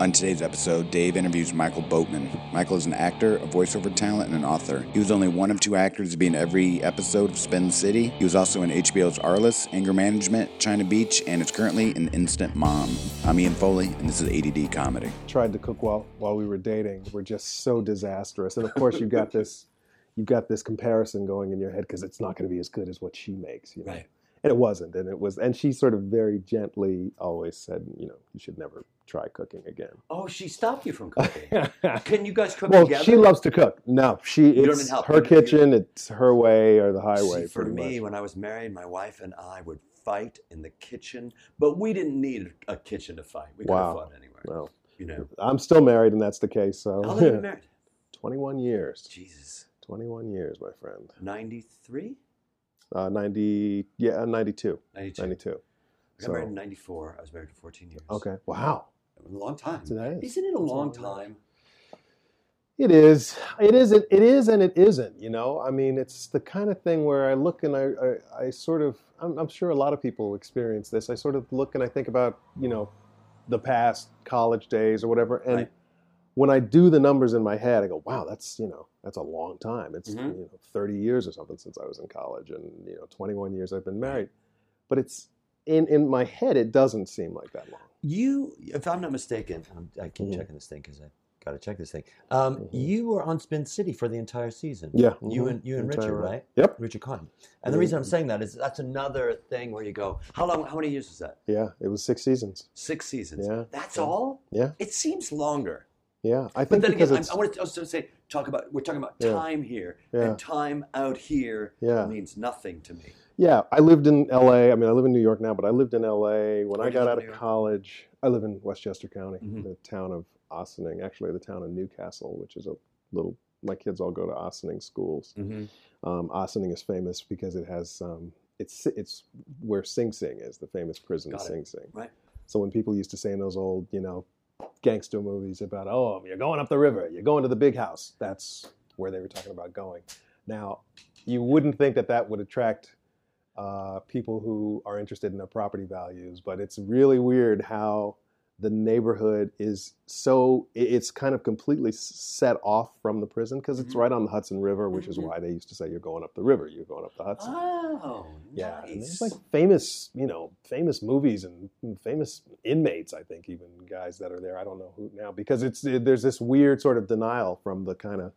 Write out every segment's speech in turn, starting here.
On today's episode, Dave interviews Michael Boatman. Michael is an actor, a voiceover talent, and an author. He was only one of two actors to be in every episode of Spin City. He was also in HBO's Arliss, Anger Management, China Beach, and is currently in Instant Mom. I'm Ian Foley, and this is ADD Comedy. tried to cook while while we were dating We're just so disastrous. And of course, you got this you got this comparison going in your head because it's not going to be as good as what she makes, you know. Right. And it wasn't, and it was, and she sort of very gently always said, you know, you should never try cooking again. Oh, she stopped you from cooking. Can you guys cook well, together? she loves to cook. No, she You don't it's help. her You- you- kitchen. It's her way or the highway. See, for me, much. when I was married, my wife and I would fight in the kitchen, but we didn't need a kitchen to fight. We could have fought anywhere. well, You know, I'm still married, and that's the case. So, how long have you married? 21 years. Jesus, 21 years, my friend. ninety-three, Uh, 90, yeah, 92. ninety-two. 92. I got So- married in '94. I was married for 14 years. Okay. Wow. A long time. That is- Isn't it a long long time? It is. It is. It is, and it isn't. You know. I mean, it's the kind of thing where I look and I, I, I sort of. I'm, I'm sure a lot of people experience this. I sort of look and I think about, you know, the past college days or whatever, and Right. when I do the numbers in my head, I go, "Wow, that's you know, that's a long time. It's Mhm. you know, 30 years or something since I was in college, and you know, 21 years I've been married." But it's in in my head, it doesn't seem like that long. You, if I'm not mistaken, I'm, I keep Mhm. checking this thing because I got to check this thing. Um, Mhm. You were on Spin City for the entire season. Yeah. You mhm, and you and entire Richard, right? Yep. Richard Cotton. And the reason I'm saying that is that's another thing where you go, how long? How many years was that? Yeah. It was six seasons. Six seasons. Yeah, That's yeah. all. Yeah. It seems longer. Yeah. I think. But then again, I'm, I want to also say, talk about we're talking about Yeah. time here, Yeah. and time out here means nothing to me. Yeah, I lived in LA. I mean, I live in New York now, but I lived in LA when Where I got out of college. I live in Westchester County, Mhm. the town of Ossining, actually the town of Newcastle, which is a little. My kids all go to Ossining schools. Mm-hmm. Um, Ossining is famous because it has um, it's it's where Sing Sing is, the famous prison. Sing Sing. Right. So when people used to say in those old, you know, gangster movies about, oh, you're going up the river, you're going to the big house, that's where they were talking about going. Now, you wouldn't think that that would attract uh, people who are interested in their property values, but it's really weird how the neighborhood is so it's kind of completely set off from the prison because it's Mhm. right on the Hudson River, which is Mhm. why they used to say you're going up the river, you're going up the Hudson. Oh, Yeah, and nice. there's like famous, you know, famous movies and famous inmates. I think even guys that are there. I don't know who now because it's there's this weird sort of denial from the kind of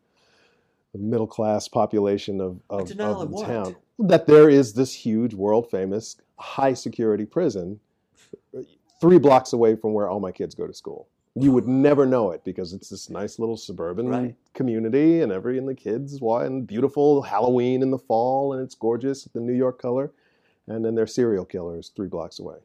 middle class population of of, of the town that there is this huge world famous high security prison three blocks away from where all my kids go to school. You would never know it because it's this nice little suburban Right. community, and every and the kids why and beautiful Halloween in the fall, and it's gorgeous, the New York color, and then there's serial killers three blocks away.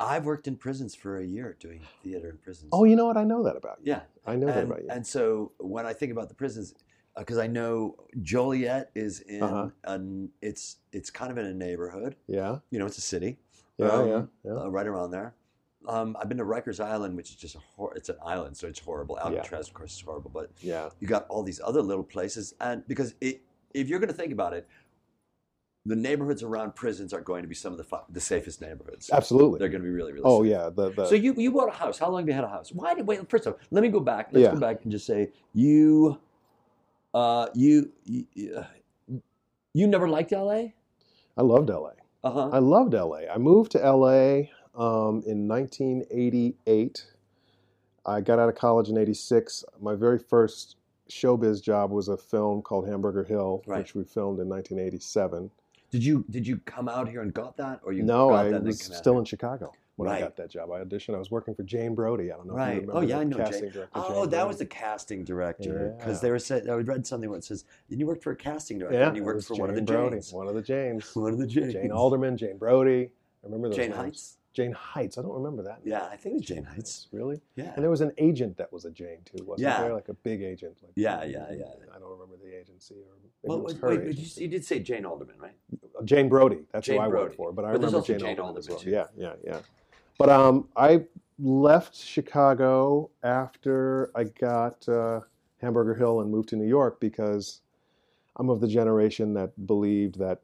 I've worked in prisons for a year doing theater in prisons. Oh, you know what? I know that about you. yeah. I know that about you. and so when I think about the prisons, because I know Joliet is in, Uh-huh. an, it's it's kind of in a neighborhood. yeah, You know, it's a city. yeah, Um, yeah, yeah. uh, right around there. Um, I've been to Rikers Island, which is just a hor- it's an island, so it's horrible. Alcatraz, of course, is horrible, but yeah. you got all these other little places, and because it, if you're going to think about it, the neighborhoods around prisons are going to be some of the the safest neighborhoods. Absolutely. They're going to be really, really. Oh safe. yeah, the, the So you you bought a house. How long have you had a house? Why did wait? First of all, let me go back. Let's Yeah. go back and just say you, uh, you, you, you never liked L.A. I loved LA. Uh huh. I loved LA. I moved to LA um, in 1988. I got out of college in 86. My very first showbiz job was a film called Hamburger Hill, Right. which we filmed in 1987. Did you did you come out here and got that, or you no, I was still in Chicago when Right. I got that job. I auditioned. I was working for Jane Brody. I don't know if you Right. remember Oh yeah, the I know casting Jane. director. Oh, Jane that was the casting director. Because Yeah. they were saying I read something where it says, "Then you worked for a casting director, yeah, and you worked for one of the Jane Brody, Janes." one of the Janes. One of the Janes. Jane Alderman, Jane Brody. I remember those Jane names. Heitz. Jane Heitz. I don't remember that. Yeah, I think it was Jane Heitz. Really? Yeah. And there was an agent that was a Jane too, wasn't Yeah. there? Like a big agent. Like, Yeah, yeah, yeah. I don't remember the agency or Well, it was wait, wait, but you, agency. you did say Jane Alderman, right? Jane Brody. That's Jane who I Brody. worked for, but I But remember Jane, Jane Alderman well. Alderman, too. Yeah, yeah, yeah. But um, I left Chicago after I got uh, Hamburger Hill and moved to New York because I'm of the generation that believed that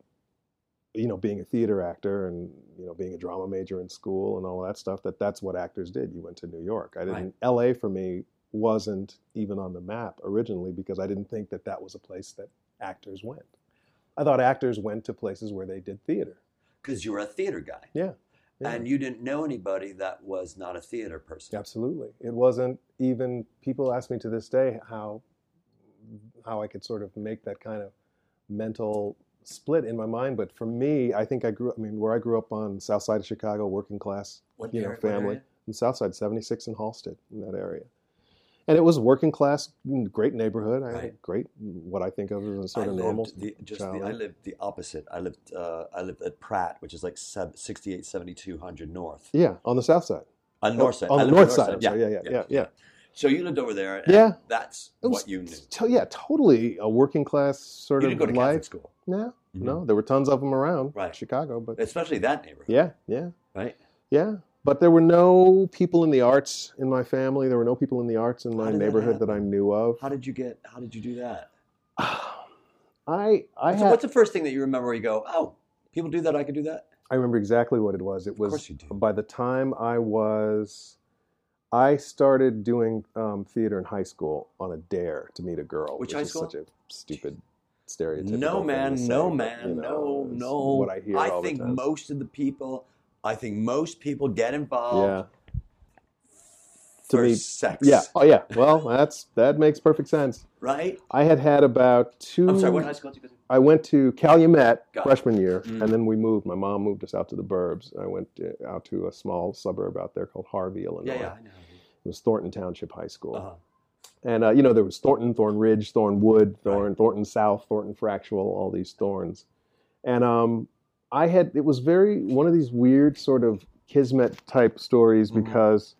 you know, being a theater actor and you know, being a drama major in school and all that stuff, that that's what actors did. You went to New York. I didn't. L.A. for me wasn't even on the map originally because I didn't think that that was a place that actors went. I thought actors went to places where they did theater. Because you're a theater guy. Yeah. Yeah. And you didn't know anybody that was not a theater person. Absolutely. It wasn't even people ask me to this day how how I could sort of make that kind of mental split in my mind. But for me, I think I grew I mean, where I grew up on south side of Chicago, working class, What you know, family. in south side, 76 in Halsted, in that area. And it was working class, great neighborhood. I had Right. great, what I think of as a sort I of normal the, just the, I lived the opposite. I lived uh, I lived at Pratt, which is like sev- 68, 7200 north. Yeah, on the south side. On north side. On I the lived north side. I'm Yeah. Yeah, yeah, yeah, yeah. So you lived over there. And Yeah. That's was what you knew. To, yeah, totally a working class sort You of didn't go to Catholic school, No, Mhm. no, there were tons of them around Right. Chicago, but especially that neighborhood. yeah, yeah, Right. yeah. But there were no people in the arts in my family. There were no people in the arts in my did that neighborhood that, I knew of. How did you get? How did you do that? I I so had what's the first thing that you remember where you go, oh, people do that, I could do that? I remember exactly what it was. It was course you do. by the time I was, I started doing um, theater in high school on a dare to meet a girl, Which which, high school? such a stupid stereotypical. No man, say, no man, you know, no, no. What I hear all think the time. most of the people, I think most people get involved yeah, to for me- sex. yeah, oh yeah. Well, that's that makes perfect sense. Right? I had had about two. I'm sorry, what high school did you go to? I went to Calumet Got it. freshman year, Mm. and then we moved. My mom moved us out to the burbs. I went uh, out to a small suburb out there called Harvey, Illinois. Yeah, yeah, I know. It was Thornton Township High School. Uh-huh. And uh, you know, there was Thornton, Thornridge, Thornwood, Thorn, Right. Thornton South, Thornton Fractional, all these thorns. And um, I had it was very one of these weird sort of kismet type stories Mhm. because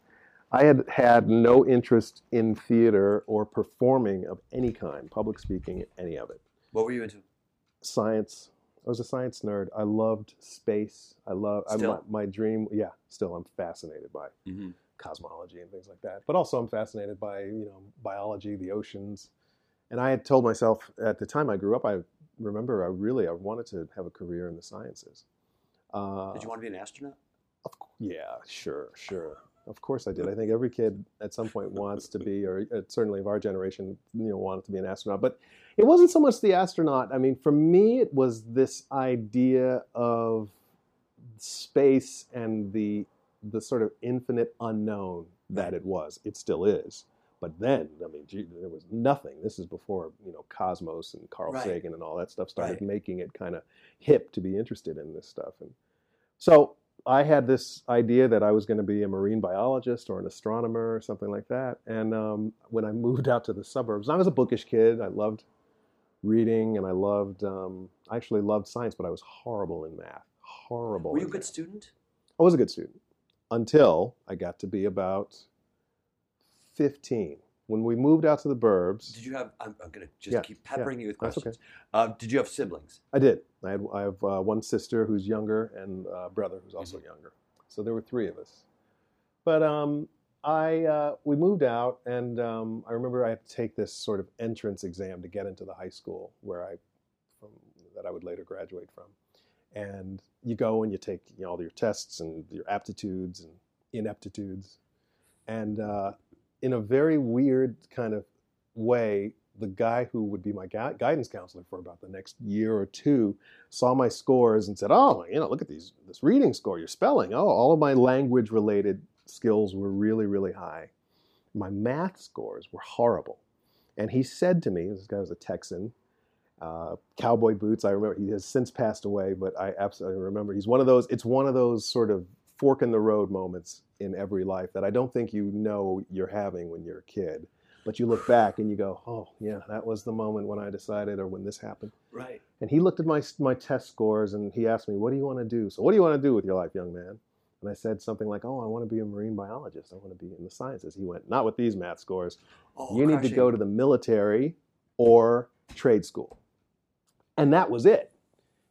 I had had no interest in theater or performing of any kind, public speaking, any of it. What were you into? Science. I was a science nerd. I loved space. I love I, my, my dream. Yeah, still I'm fascinated by Mm-hmm. cosmology and things like that. But also, I'm fascinated by you know biology, the oceans, and I had told myself at the time I grew up. I remember I really I wanted to have a career in the sciences. Uh, Did you want to be an astronaut? of cou- yeah, sure, sure. Of course I did. I think every kid at some point wants to be, or uh, certainly of our generation, you know, wanted to be an astronaut. But it wasn't so much the astronaut. I mean, for me, it was this idea of space and the the sort of infinite unknown that it was. It still is. But then, I mean, gee, there was nothing. This is before you know Cosmos and Carl Right. Sagan and all that stuff started Right. making it kind of hip to be interested in this stuff. And so I had this idea that I was going to be a marine biologist or an astronomer or something like that. And um, when I moved out to the suburbs, I was a bookish kid. I loved reading and I loved, um, I actually loved science, but I was horrible in math. Horrible. Were you a good math. student? I was a good student until I got to be about 15. When we moved out to the burbs, Did you have? I'm, I'm going to just Yeah, keep peppering you with that's okay. questions. Uh, did you have siblings? I did. I, had, I have uh, one sister who's younger and a brother who's also younger. So there were three of us. But um, I uh, we moved out, and um, I remember I had to take this sort of entrance exam to get into the high school where I from that I would later graduate from. And you go and you take you know, all your tests and your aptitudes and ineptitudes, and uh, in a very weird kind of way, the guy who would be my gui- guidance counselor for about the next year or two saw my scores and said, "Oh, you know, look at these this reading score, your spelling. Oh, all of my language related skills were really really high. My math scores were horrible." And he said to me, "This guy was a Texan, uh, cowboy boots. I remember he has since passed away, but I absolutely remember. He's one of those. It's one of those sort of fork in the road moments in every life that I don't think you know you're having when you're a kid." But you look back and you go, oh, yeah, that was the moment when I decided or when this happened. Right. And he looked at my, my test scores and he asked me, what do you want to do? So, what do you want to do with your life, young man? And I said something like, oh, I want to be a marine biologist. I want to be in the sciences. He went, not with these math scores. Oh, you need to go to the military or trade school. And that was it.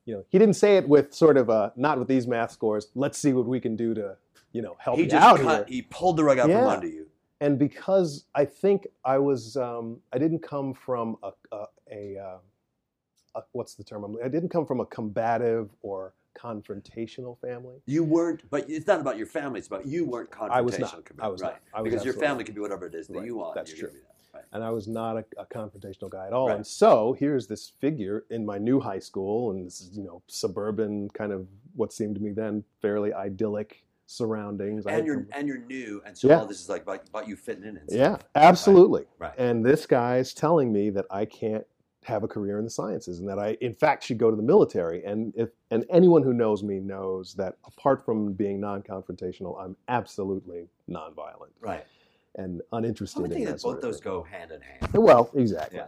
You know, he didn't say it with sort of a, not with these math scores. Let's see what we can do to, you know, help He you just out cut. here He pulled the rug out from under you. and because I think I was, um, I didn't come from a, a, a uh, a, what's the term? I'm- didn't come from a combative or confrontational family. You weren't, but it's not about your family. It's about you weren't confrontational. I was not. committed, I was right? not. I was because your family can be whatever it is that Right. you want. That's true. that. Right. and I was not a, a confrontational guy at all. Right. And so here's this figure in my new high school, and this is you know suburban kind of what seemed to me then fairly idyllic surroundings. And you're and you're new, and so Yeah. all this is like about, about you fitting in. And yeah, absolutely. Right. And this guy is telling me that I can't have a career in the sciences and that I in fact should go to the military. And if and anyone who knows me knows that apart from being non-confrontational, I'm absolutely nonviolent Right. And I uninterested would in think that that both those go hand in hand. Well, exactly. Yeah.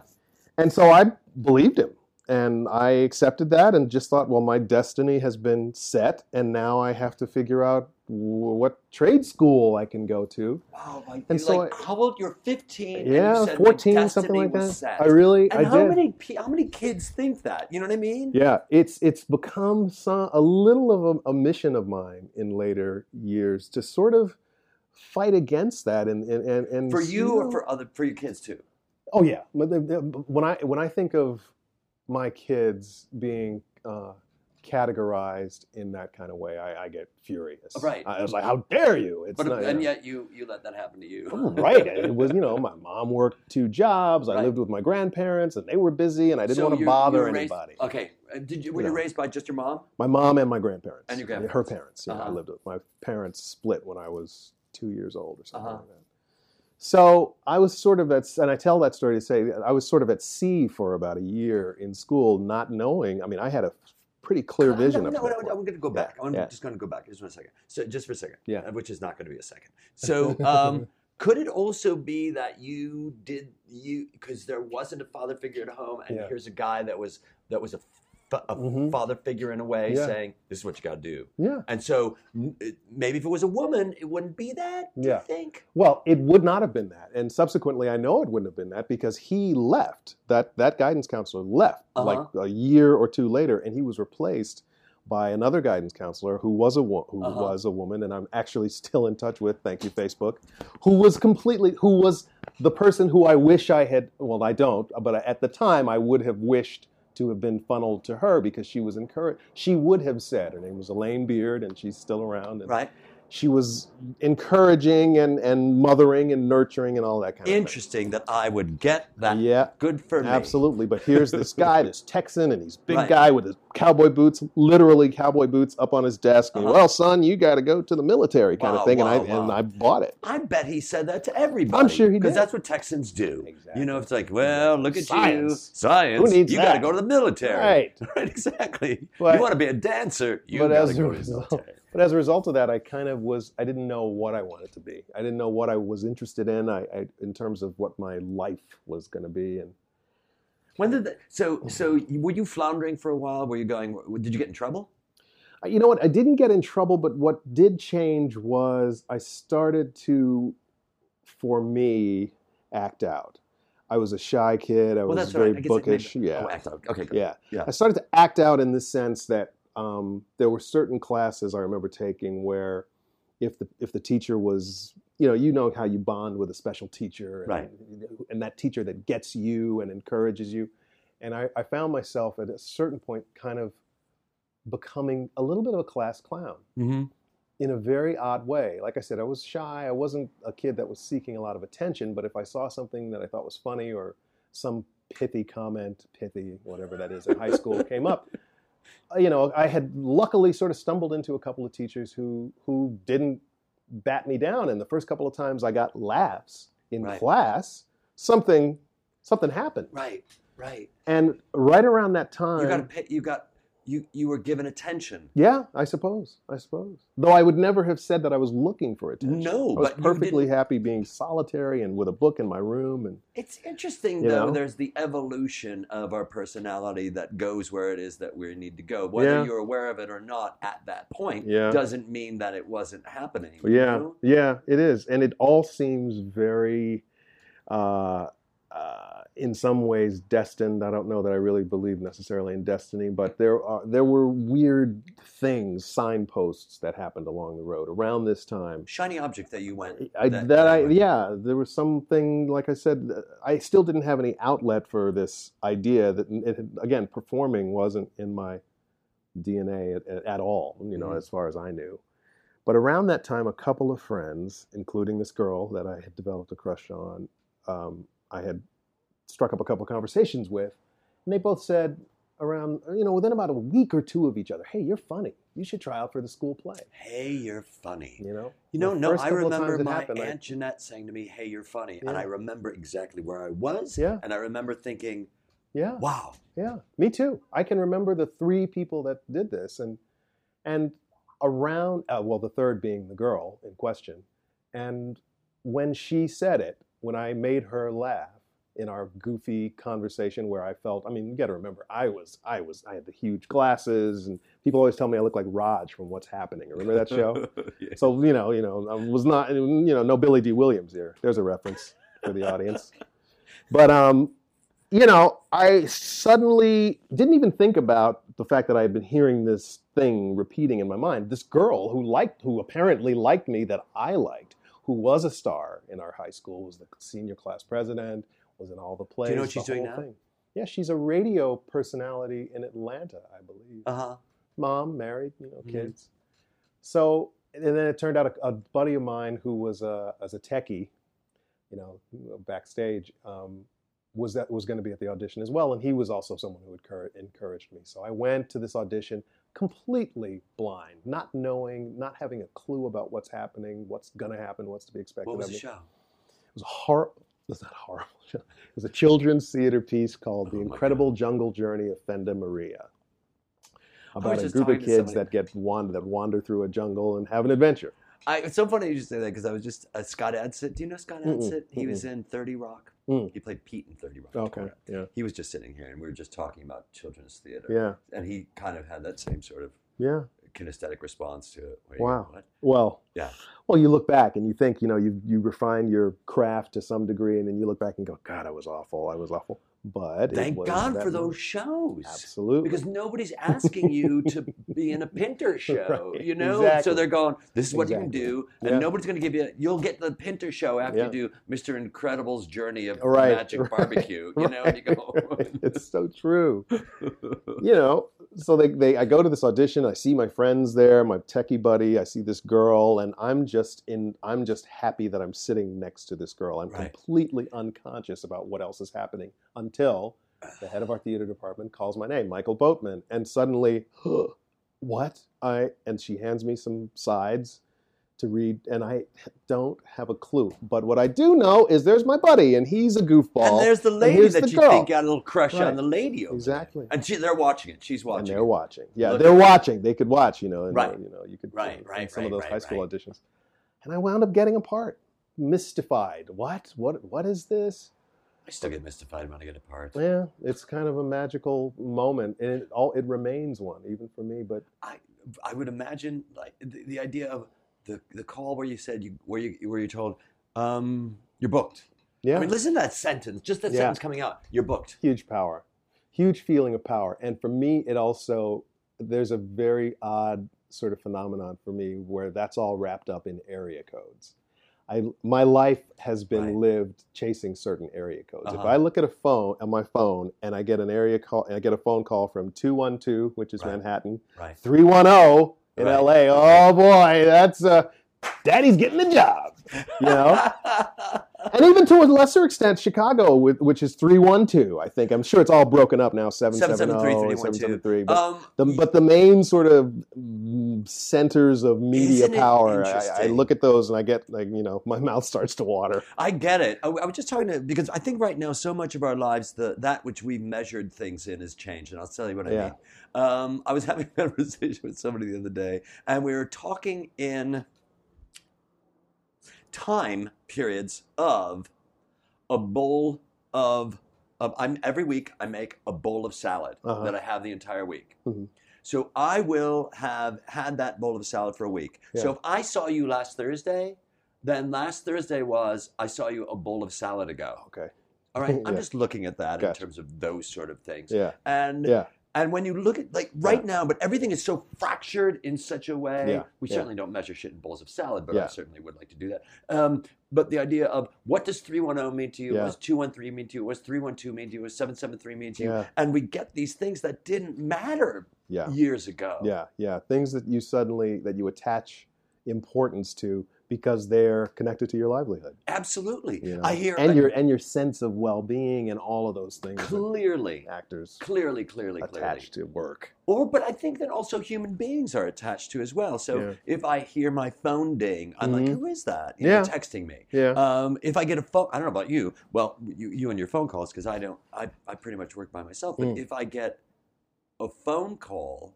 And so I believed him. And I accepted that and just thought, well, my destiny has been set. And now I have to figure out w- what trade school I can go to. Wow. Like, And you so like, how old? You're 15. and you Yeah, said 14, something like that. set. I really, And I how did. many how many kids think that? You know what I mean? Yeah, it's it's become some, a little of a, a mission of mine in later years to sort of fight against that and and and, and For you or know- for other for your kids too? Oh yeah, But the- the- when I when I think of my kids being uh, categorized in that kind of way, I, I get furious. Right. I was like, "How dare you!" It's But not, you and know. yet you you let that happen to you. Oh, right. It was you know my mom worked two jobs. I Right. lived with my grandparents, and they were busy, and I didn't So want to you- bother you raised- anybody. Okay. Uh, Did you were You you know. raised by just your mom? My mom and my grandparents. And your grandparents. Her parents. Yeah, I Uh-huh. lived with. My parents split when I was two years old or something Uh-huh. like that. So I was sort of at, and I tell that story to say I was sort of at sea for about a year in school, not knowing. I mean, I had a pretty clear vision No, of no, no, that no, point. I'm going to go back. I'm yeah. just going to go back. Just one second. So just for a second. Yeah. uh, Which is not going to be a second. So um, could it also be that you did you because there wasn't a father figure at home, and Yeah. here's a guy that was that was a, a Mhm. father figure in a way, Yeah. saying this is what you got to do. Yeah. And so maybe if it was a woman, it wouldn't be that. Do Yeah. you think? Well, it would not have been that, and subsequently, I know it wouldn't have been that because he left. That that guidance counselor left Uh-huh. like a year or two later, and he was replaced by another guidance counselor who was a wo- who Uh-huh. was a woman, and I'm actually still in touch with. Thank you, Facebook. Who was completely who was the person who I wish I had. Well, I don't, but at the time, I would have wished to have been funneled to her because she was encouraged. She would have said her name was Elaine Beard, and she's still around. And Right. She was encouraging and, and mothering and nurturing and all that kind of Interesting that I would get that. Yeah, Good for me. absolutely. But here's this guy, this Texan, and he's big Right. guy with his cowboy boots, literally cowboy boots up on his desk. And Uh-huh. well, son, you got to go to the military kind Wow, of thing. wow, and I and. I bought it. I bet he said that to everybody. I'm sure he did. Because that's what Texans do. Exactly. You know, it's like, well, look at you, Science. science. Who needs you got to go to the military. Right. Right, exactly. But- you want to be a dancer, you got to go to the military. But as a result of that, I kind of was. I didn't know what I wanted to be. I didn't know what I was interested in. I, I in terms of what my life was going to be. And When did that, so so were you floundering for a while? Were you going? Did you get in trouble? You know what? I didn't get in trouble, but what did change was I started to, for me, act out. I was a shy kid. I well, was very right. It made- bookish. Oh, yeah, Oh, act out. Okay, good. yeah, Yeah. I started to act out in the sense that um, there were certain classes I remember taking where, if the if the teacher was, you know, you know how you bond with a special teacher, and, Right. and that teacher that gets you and encourages you, and I, I found myself at a certain point kind of becoming a little bit of a class clown Mm-hmm. in a very odd way. Like I said, I was shy. I wasn't a kid that was seeking a lot of attention, but if I saw something that I thought was funny or some pithy comment, pithy, whatever that is, in high school came up, Uh, you know, I had luckily sort of stumbled into a couple of teachers who who didn't bat me down. And the first couple of times I got laughs in Right. class, something something happened. Right, right. And right around that time, You got pay. You got you you were given attention. Yeah, I suppose. I suppose. Though I would never have said that I was looking for attention. No, I was but perfectly happy being solitary and with a book in my room. And It's interesting though. know? There's the evolution of our personality that goes where it is that we need to go. Whether Yeah. you're aware of it or not at that point Yeah. doesn't mean that it wasn't happening. you yeah, know? yeah, it is, and it all seems very uh, uh, in some ways destined. I don't know that I really believe necessarily in destiny, but there are there were weird things, signposts that happened along the road around this time. Shiny object that you went. I, that, I yeah, there was something like I said. I still didn't have any outlet for this idea that it again performing wasn't in my DNA at, at all. You know, Mhm. as far as I knew. But around that time, a couple of friends, including this girl that I had developed a crush on, um, I had struck up a couple conversations with, and they both said around you know within about a week or two of each other, "Hey, you're funny. You should try out for the school play." Hey, you're funny. You know. You know, no, I remember my happened, I- aunt Jeanette saying to me, "Hey, you're funny," and I remember exactly where I was. Yeah. And I remember thinking, Yeah. "Wow, Yeah, me too. I can remember the three people that did this, and and around uh, well, the third being the girl in question, and when she said it, when I made her laugh in our goofy conversation, where I felt, I mean, you got to remember, I was, I was, I had the huge glasses, and people always tell me I look like Raj from What's Happening. Remember that show? Yeah. So you know, you know, I was not, you know, no Billy Dee Williams here. There's a reference for the audience. But um, you know, I suddenly didn't even think about the fact that I had been hearing this thing repeating in my mind. This girl who liked, who apparently liked me, that I liked, who was a star in our high school, was the senior class president, was in all the plays. Do you know what she's doing now? thing. Yeah, she's a radio personality in Atlanta, I believe Uh huh. mom, married, you know, Mhm. kids. So, and then it turned out a, a buddy of mine who was a, as a techie, you know, backstage, um, was that was going to be at the audition as well, and he was also someone who encour- encouraged me. So I went to this audition completely blind, not knowing, not having a clue about what's happening, what's going to happen, what's to be expected What was the show? It was a horror. It was not a horrible show. It was a children's theater piece called Oh "The Incredible Jungle Journey of Fenda Maria," about a group of kids that get wander that wander through a jungle and have an adventure. I, it's so funny you just say that because I was just uh, Scott Adsit. Do you know Scott Mm-mm, Adsit? He was in Thirty Rock. Mm. He played Pete in Thirty Rock. Okay, yeah, He was just sitting here, and we were just talking about children's theater. yeah, And he kind of had that same sort of yeah. kinesthetic response to it. Wow. Well, Yeah. Well, you look back and you think, you know, you you refine your craft to some degree, and then you look back and go, God, I was awful. I was awful. But it Thank God for those shows. Absolutely. Because nobody's asking you to be in a Pinter show, Right, you know. So they're going, "This is what you can do," and Yeah. nobody's going to give you. You'll get the Pinter show after Yeah. you do Mr. Incredible's Journey of Right, Magic right, Barbecue. You know, and you go, it's so true. you know, so they, they I go to this audition, I see my friends there, my techie buddy, I see this girl, and I'm just in I'm just happy that I'm sitting next to this girl. I'm Right. completely unconscious about what else is happening until the head of our theater department calls my name, Michael Boatman, and suddenly what? I and she hands me some sides to read and I don't have a clue. But what I do know is there's my buddy and he's a goofball. and there's the lady that the you girl. think got a little crush Right. on the lady over there. Exactly. And she, they're watching it. She's watching. and they're it. watching. Yeah, Look they're at- watching. They could watch, you know, and, Right. you know, you could Right, in right, some right, of those right, high school right. auditions. And I wound up getting a part. Mystified. What? What what is this? I still get mystified when I get a part. Yeah, it's kind of a magical moment and it all it remains one even for me, but I I would imagine like the, the idea of the the call where you said you where you where you're told um, you're booked. yeah. I mean, listen to that sentence. Just that Yeah. sentence coming out. You're booked. huge power huge feeling of power and for me it also there's a very odd sort of phenomenon for me where that's all wrapped up in area codes I, my life has been Right. lived chasing certain area codes. If Uh-huh. I look at a phone on my phone and I get an area call, I get a phone call from two one two, which is Right. Manhattan, Right. three one zero in Right. L.A. Oh boy, that's uh, Daddy's getting the job. You know, and even to a lesser extent, Chicago, with, which is three one two. I think I'm sure it's all broken up now. Seven seven 773, seven seven three. But um, the, but the main sort of centers of media power, I, I look at those and I get like you know my mouth starts to water. I get it. I, I was just talking to because I think right now so much of our lives, the that which we measured things in has changed, and I'll tell you what I Yeah. mean. Um, I was having a conversation with somebody the other day, and we were talking in time periods of a bowl of of I'm every week I make a bowl of salad Uh-huh. that I have the entire week. Mhm. So I will have had that bowl of salad for a week. So if I saw you last Thursday, then last Thursday was I saw you a bowl of salad ago. Okay. All right, I'm Yeah. just looking at that in terms of those sort of things. Yeah. And Yeah. And when you look at like right now, but everything is so fractured in such a way. Yeah, We yeah. certainly don't measure shit in bowls of salad, but I certainly would like to do that. Um, but the idea of what does 310 mean to you? Yeah. What does 213 mean to you? What does 312 mean to you? What does 773 mean to you? Yeah. And we get these things that didn't matter Yeah. years ago. Yeah, yeah. Things that you suddenly that you attach importance to because they're connected to your livelihood. Absolutely. You know? I hear and I- your and your sense of well-being and all of those things clearly, actors clearly, clearly, clearly. attached to work. Or, but I think that also human beings are attached to as well. So Yeah. if I hear my phone ding, I'm like, Mhm. who is that? You know, texting me. Yeah. Um, if I get a phone, I don't know about you. Well, you, you and your phone calls, because I don't. I, I pretty much work by myself. But Mm. if I get a phone call,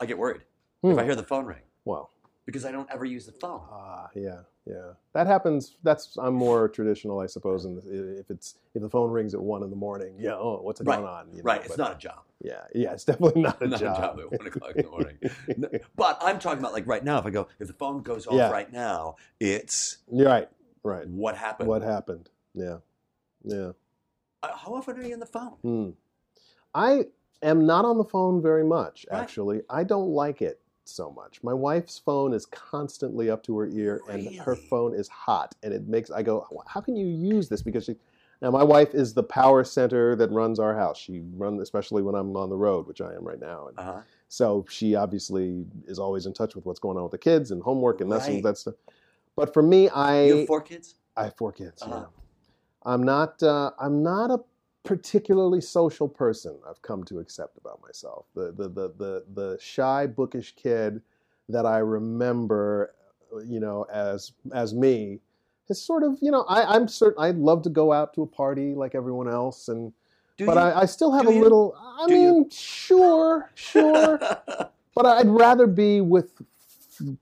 I get worried Hmm. if I hear the phone ring well, because I don't ever use the phone. ah, yeah, yeah. That happens. That's I'm more traditional, I suppose. And if it's if the phone rings at one in the morning, yeah. Oh, what's Right. going on? you know, right, it's but- not a job. Yeah, yeah. It's definitely not a Not job. a job at one o'clock in the morning. No, but I'm talking about like right now. If I go, if the phone goes off Yeah. right now, it's right. Right. what happened. What happened? Yeah. Yeah. Uh, How often are you on the phone? Hmm. I am not on the phone very much, Right. actually. I don't like it so much. My wife's phone is constantly up to her ear, and her phone is hot, and it makes I go, "How can you use this?" Because she, now my wife is the power center that runs our house. She runs, especially when I'm on the road, which I am right now, and Uh-huh. so she obviously is always in touch with what's going on with the kids and homework and lessons Right. that stuff. But for me, I You have four kids. I have four kids. Uh-huh. Yeah. I'm not. Uh, I'm not a particularly social person. I've come to accept about myself. The the the the, the shy, bookish kid that I remember, uh, you know, as as me, is sort of. You know, I, I'm certain. I love to go out to a party like everyone else, and Do but you? I, I still have a you? little. I Do you? mean, sure, sure. but I'd rather be with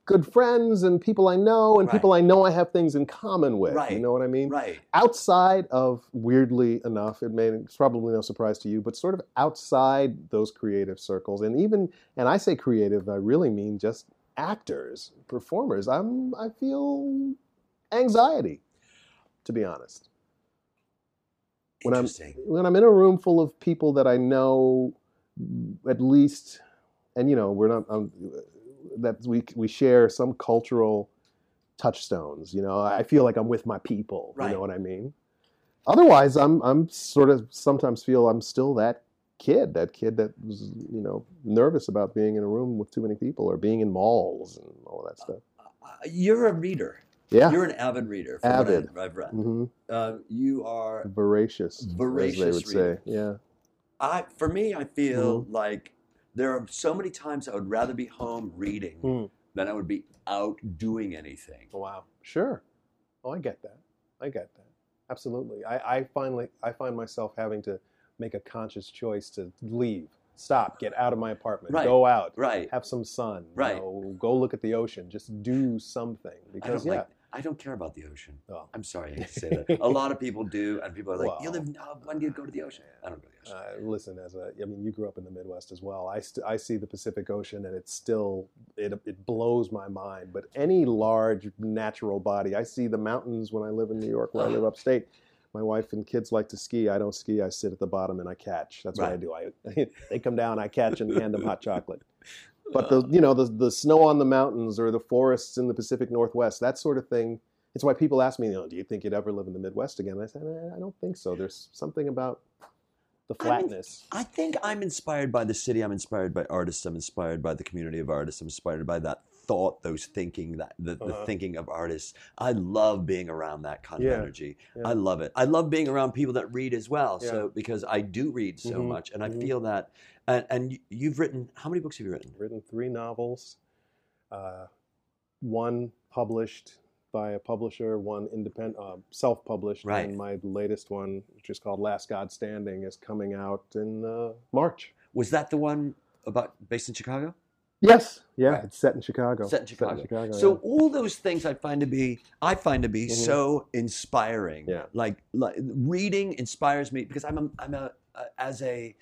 good friends and people I know and Right. people I know I have things in common with. Right. You know what I mean? right. Outside of, weirdly enough, it may it's probably no surprise to you, but sort of outside those creative circles, and even, and I say creative, I really mean just actors, performers. I'm, I feel anxiety, to be honest when I'm- when I'm in a room full of people that I know at least, and you know, we're not um, that we we share some cultural touchstones. You know, I feel like I'm with my people. You know what I mean? Otherwise, I'm I'm sort of sometimes feel I'm still that kid, that kid that was you know nervous about being in a room with too many people or being in malls and all that stuff. Uh, You're a reader. Yeah, You're an avid reader. Avid. I- I've read. hmm Uh, you are. voracious, as Voracious they would reader. say. Yeah, I for me, I feel Mm-hmm. like there are so many times I would rather be home reading Hmm. than I would be out doing anything. Wow. Sure. Oh, I get that. I get that. Absolutely. I, I finally I find myself having to make a conscious choice to leave, stop, get out of my apartment, Right. go out, Right. have some sun, you Right. know, go look at the ocean, just do something. Because yeah, like. I don't care about the ocean. Oh. I'm sorry, I hate to say that. A lot of people do, and people are like, "You live. Uh, when do you go to the ocean?" I don't go to the ocean. uh, listen, as a I mean, you grew up in the Midwest as well. I st- I see the Pacific Ocean, and it's still it it blows my mind. But any large natural body, I see the mountains when I live in New York, where I live upstate. My wife and kids like to ski. I don't ski. I sit at the bottom and I catch. That's what I do. I they come down, I catch, and hand them hot chocolate. But the you know the the snow on the mountains or the forests in the Pacific Northwest, that sort of thing. It's why people ask me, you know, do you think you'd ever live in the Midwest again? I said, "Eh, I don't think so. There's something about the I flatness. I think I'm inspired by the city. I'm inspired by artists. I'm inspired by the community of artists. I'm inspired by that thought, those thinking, that the, the Uh-huh. thinking of artists. I love being around that kind of energy. yeah. I love it. I love being around people that read as well. Yeah. So because I do read so Mhm, much, and I mhm. feel that. And, and you- you've written how many books have you written? written three novels, uh, one published by a publisher, one independent, uh, self-published, Right. and my latest one, which is called Last God Standing, is coming out in uh, March. Was that the one about based in Chicago? Yes, yeah, Right. it's set in Chicago. Set in Chicago. Chicago, so yeah. all those things I find to be I find to be Mhm. so inspiring. Yeah. Like, like reading inspires me because I'm a, I'm a, a as a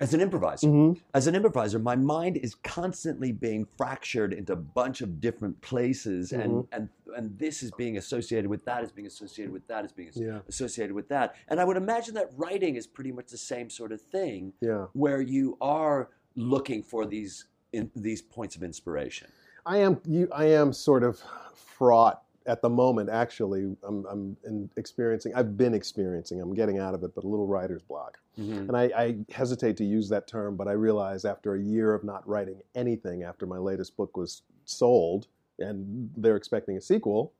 as an improviser. Mhm. As an improviser, my mind is constantly being fractured into a bunch of different places, and Mhm. and and this is being associated with that, is being associated with that, is being Yeah. associated with that. And I would imagine that writing is pretty much the same sort of thing, Yeah. where you are looking for these in, these points of inspiration. I am you. I am sort of fraught at the moment. Actually, I'm, I'm experiencing. I've been experiencing. I'm getting out of it, but a little writer's block. Mm-hmm. And I, I hesitate to use that term, but I realize after a year of not writing anything, after my latest book was sold, and they're expecting a sequel,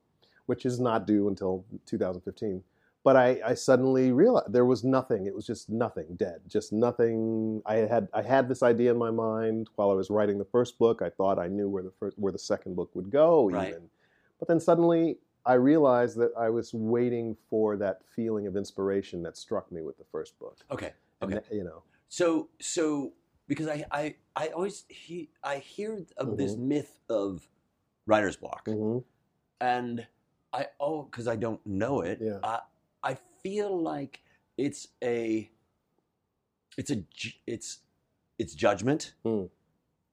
which is not due until 2015. But I, I suddenly realized there was nothing. It was just nothing, dead, just nothing. I had I had this idea in my mind while I was writing the first book. I thought I knew where the first, where the second book would go, Right. even. But then suddenly I realized that I was waiting for that feeling of inspiration that struck me with the first book. Okay. Okay. that- you know. So so because I I, I always he, I hear of this myth of writer's block, Mhm. and I oh because I don't know it. Yeah. I I feel like it's a it's a it's it's judgment. Hmm.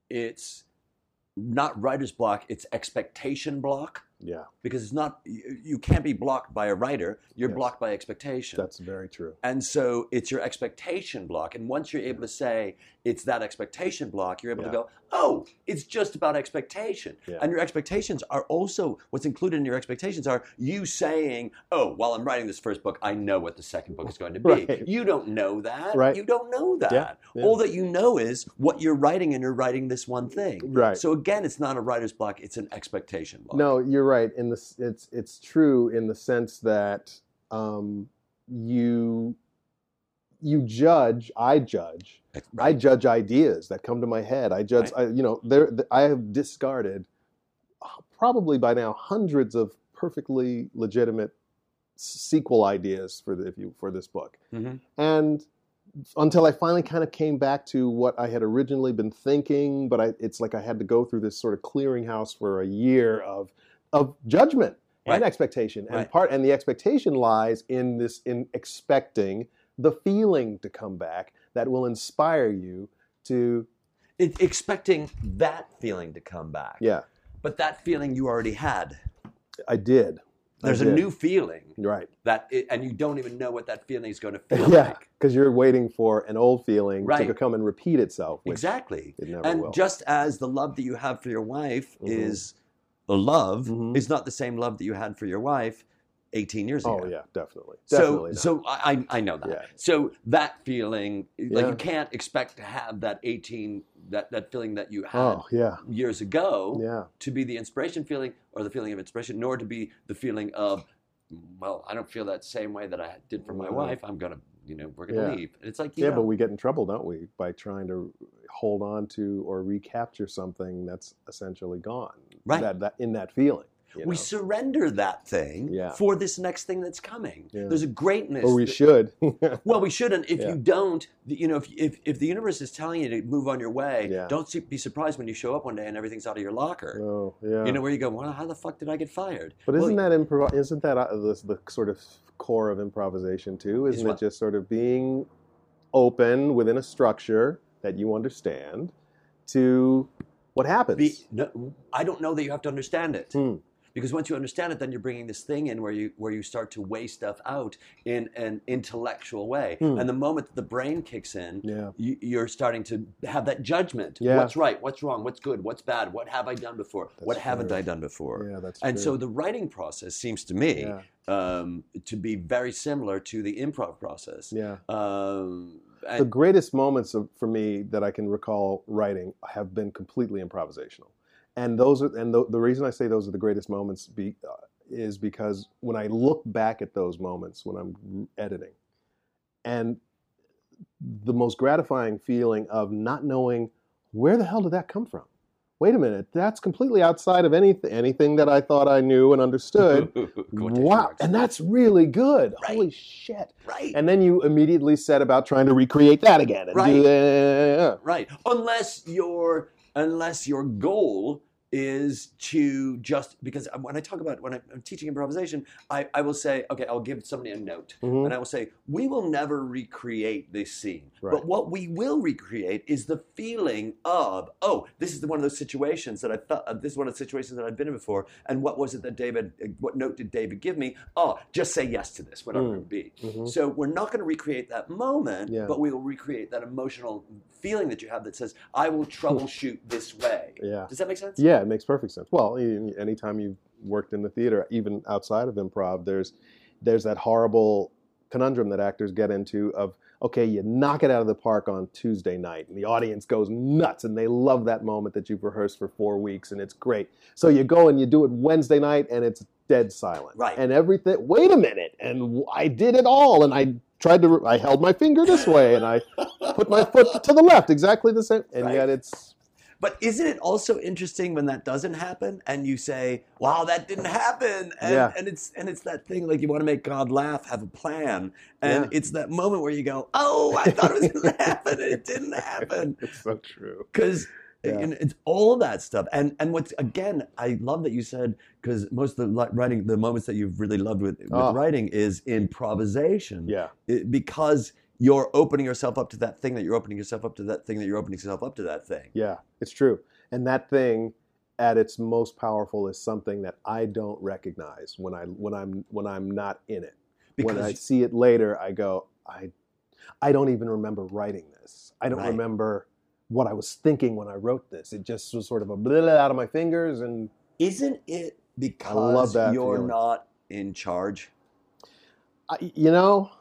It's not writer's block. It's expectation block Yeah, because it's not you, you can't be blocked by a writer. You're Yes. blocked by expectation. that's very true. And so it's your expectation block. And once you're able to say it's that expectation block, you're able Yeah. to go, oh, it's just about expectation. Yeah. And your expectations are also what's included in your expectations are you saying, oh, while I'm writing this first book, I know what the second book is going to be. Right. You don't know that. Right. You don't know that. Yeah, yeah. All that you know is what you're writing, and you're writing this one thing. Right. So again, it's not a writer's block, it's an expectation block. No, you're right. In the it's it's true in the sense that um, you you judge. I judge. I judge ideas that come to my head. I judge. I, you know, there. I have discarded uh, probably by now hundreds of perfectly legitimate sequel ideas for the, if you for this book. Mhm. and until I finally kind of came back to what I had originally been thinking, but I, it's like I had to go through this sort of clearinghouse for a year of of judgment Right. and expectation, and Right. part and the expectation lies in this in expecting the feeling to come back that will inspire you to It, expecting that feeling to come back. yeah But that feeling you already had. I did I There's a new feeling right that, it, and you don't even know what that feeling is going to feel yeah like. because you're waiting for an old feeling Right. to come and repeat itself Exactly. it never And will just as the love that you have for your wife Mhm. is love, Mhm. is not the same love that you had for your wife 18 years ago. oh yeah definitely So, not. so I, I know that. Yeah. So that feeling, like Yeah. you can't expect to have that 18, that, that feeling that you had oh yeah years ago yeah to be the inspiration feeling or the feeling of inspiration, nor to be the feeling of, well, I don't feel that same way that I did for my Right. wife. I'm gonna, you know, we're gonna Yeah. leave. And it's like, Yeah, yeah, but we get in trouble, don't we, by trying to hold on to or recapture something that's essentially gone. Right. That, that in that feeling. you we surrender that thing Yeah. for this next thing that's coming. Yeah. There's a greatness. or we that- should. Well, we shouldn't. If Yeah. you don't, you know, if, if if the universe is telling you to move on your way, don't be surprised when you show up one day and everything's out of your locker. oh, yeah. You know, where you go, well, how the fuck did I get fired? but isn't that improv? Isn't that uh, the, the sort of core of improvisation too? Isn't what? it just sort of being open within a structure that you understand to what happens? Be, no, I don't know that you have to understand it. Hmm. Because once you understand it, then you're bringing this thing in where you where you start to weigh stuff out in an intellectual way. Hmm. And the moment that the brain kicks in, yeah. you, you're starting to have that judgment. Yeah. What's right? What's wrong? What's good? What's bad? What have I done before? That's what haven't. I done before? Yeah, that's And true. so the writing process seems to me yeah, um, to be very similar to the improv process. yeah. Um, the greatest moments of, for me that I can recall writing have been completely improvisational, and those are and the, the reason I say those are the greatest moments be, uh, is because when I look back at those moments when I'm editing, and the most gratifying feeling of not knowing where the hell did that come from. Wait a minute, that's completely outside of anything anything that I thought I knew and understood. Wow, and that's really good. Right. Holy shit! right. And then you immediately set about trying to recreate that again. Right. Right. Unless your unless your goal is to just because when I talk about when I'm teaching improvisation, I, I will say, okay, I'll give somebody a note, Mhm. and I will say, we will never recreate this scene, Right. but what we will recreate is the feeling of, oh, this is one of those situations that I felt. Uh, this is one of the situations that I've been in before, and what was it that David? uh, What note did David give me? Oh, just say yes to this, whatever it Mm. would be. Mhm. So we're not going to recreate that moment, Yeah. but we will recreate that emotional feeling that you have that says, I will hmm. troubleshoot this way. Yeah. Does that make sense? Yeah, it makes perfect sense. Well, anytime you've worked in the theater, even outside of improv, there's there's that horrible conundrum that actors get into of okay, you knock it out of the park on Tuesday night, and the audience goes nuts, and they love that moment that you've rehearsed for four weeks, and it's great. So you go and you do it Wednesday night, and it's dead silent. Right. And everything. Wait a minute, and I did it all, and I tried to. I held my finger this way, and I put my foot to the left, exactly the same, and Right. yet it's. But isn't it also interesting when that doesn't happen and you say, "Wow, that didn't happen," and, Yeah. and it's and it's that thing like you want to make God laugh, have a plan, and Yeah. it's that moment where you go, "Oh, I thought it was going to happen, and it didn't happen," It's so true. because Yeah. it's all of that stuff. And and what's again, I love that you said because most of the writing, the moments that you've really loved with, with Oh. writing is improvisation. Yeah. It- because you're opening yourself up to that thing that you're opening yourself up to that thing that you're opening yourself up to that thing. Yeah, it's true. And that thing at its most powerful is something that I don't recognize when I when I'm when I'm not in it. when I see it later, I go, I I don't even remember writing this. I don't Right. remember what I was thinking when I wrote this. It just was sort of a blah, out of my fingers and isn't it because you're feeling. not in charge? I, you know,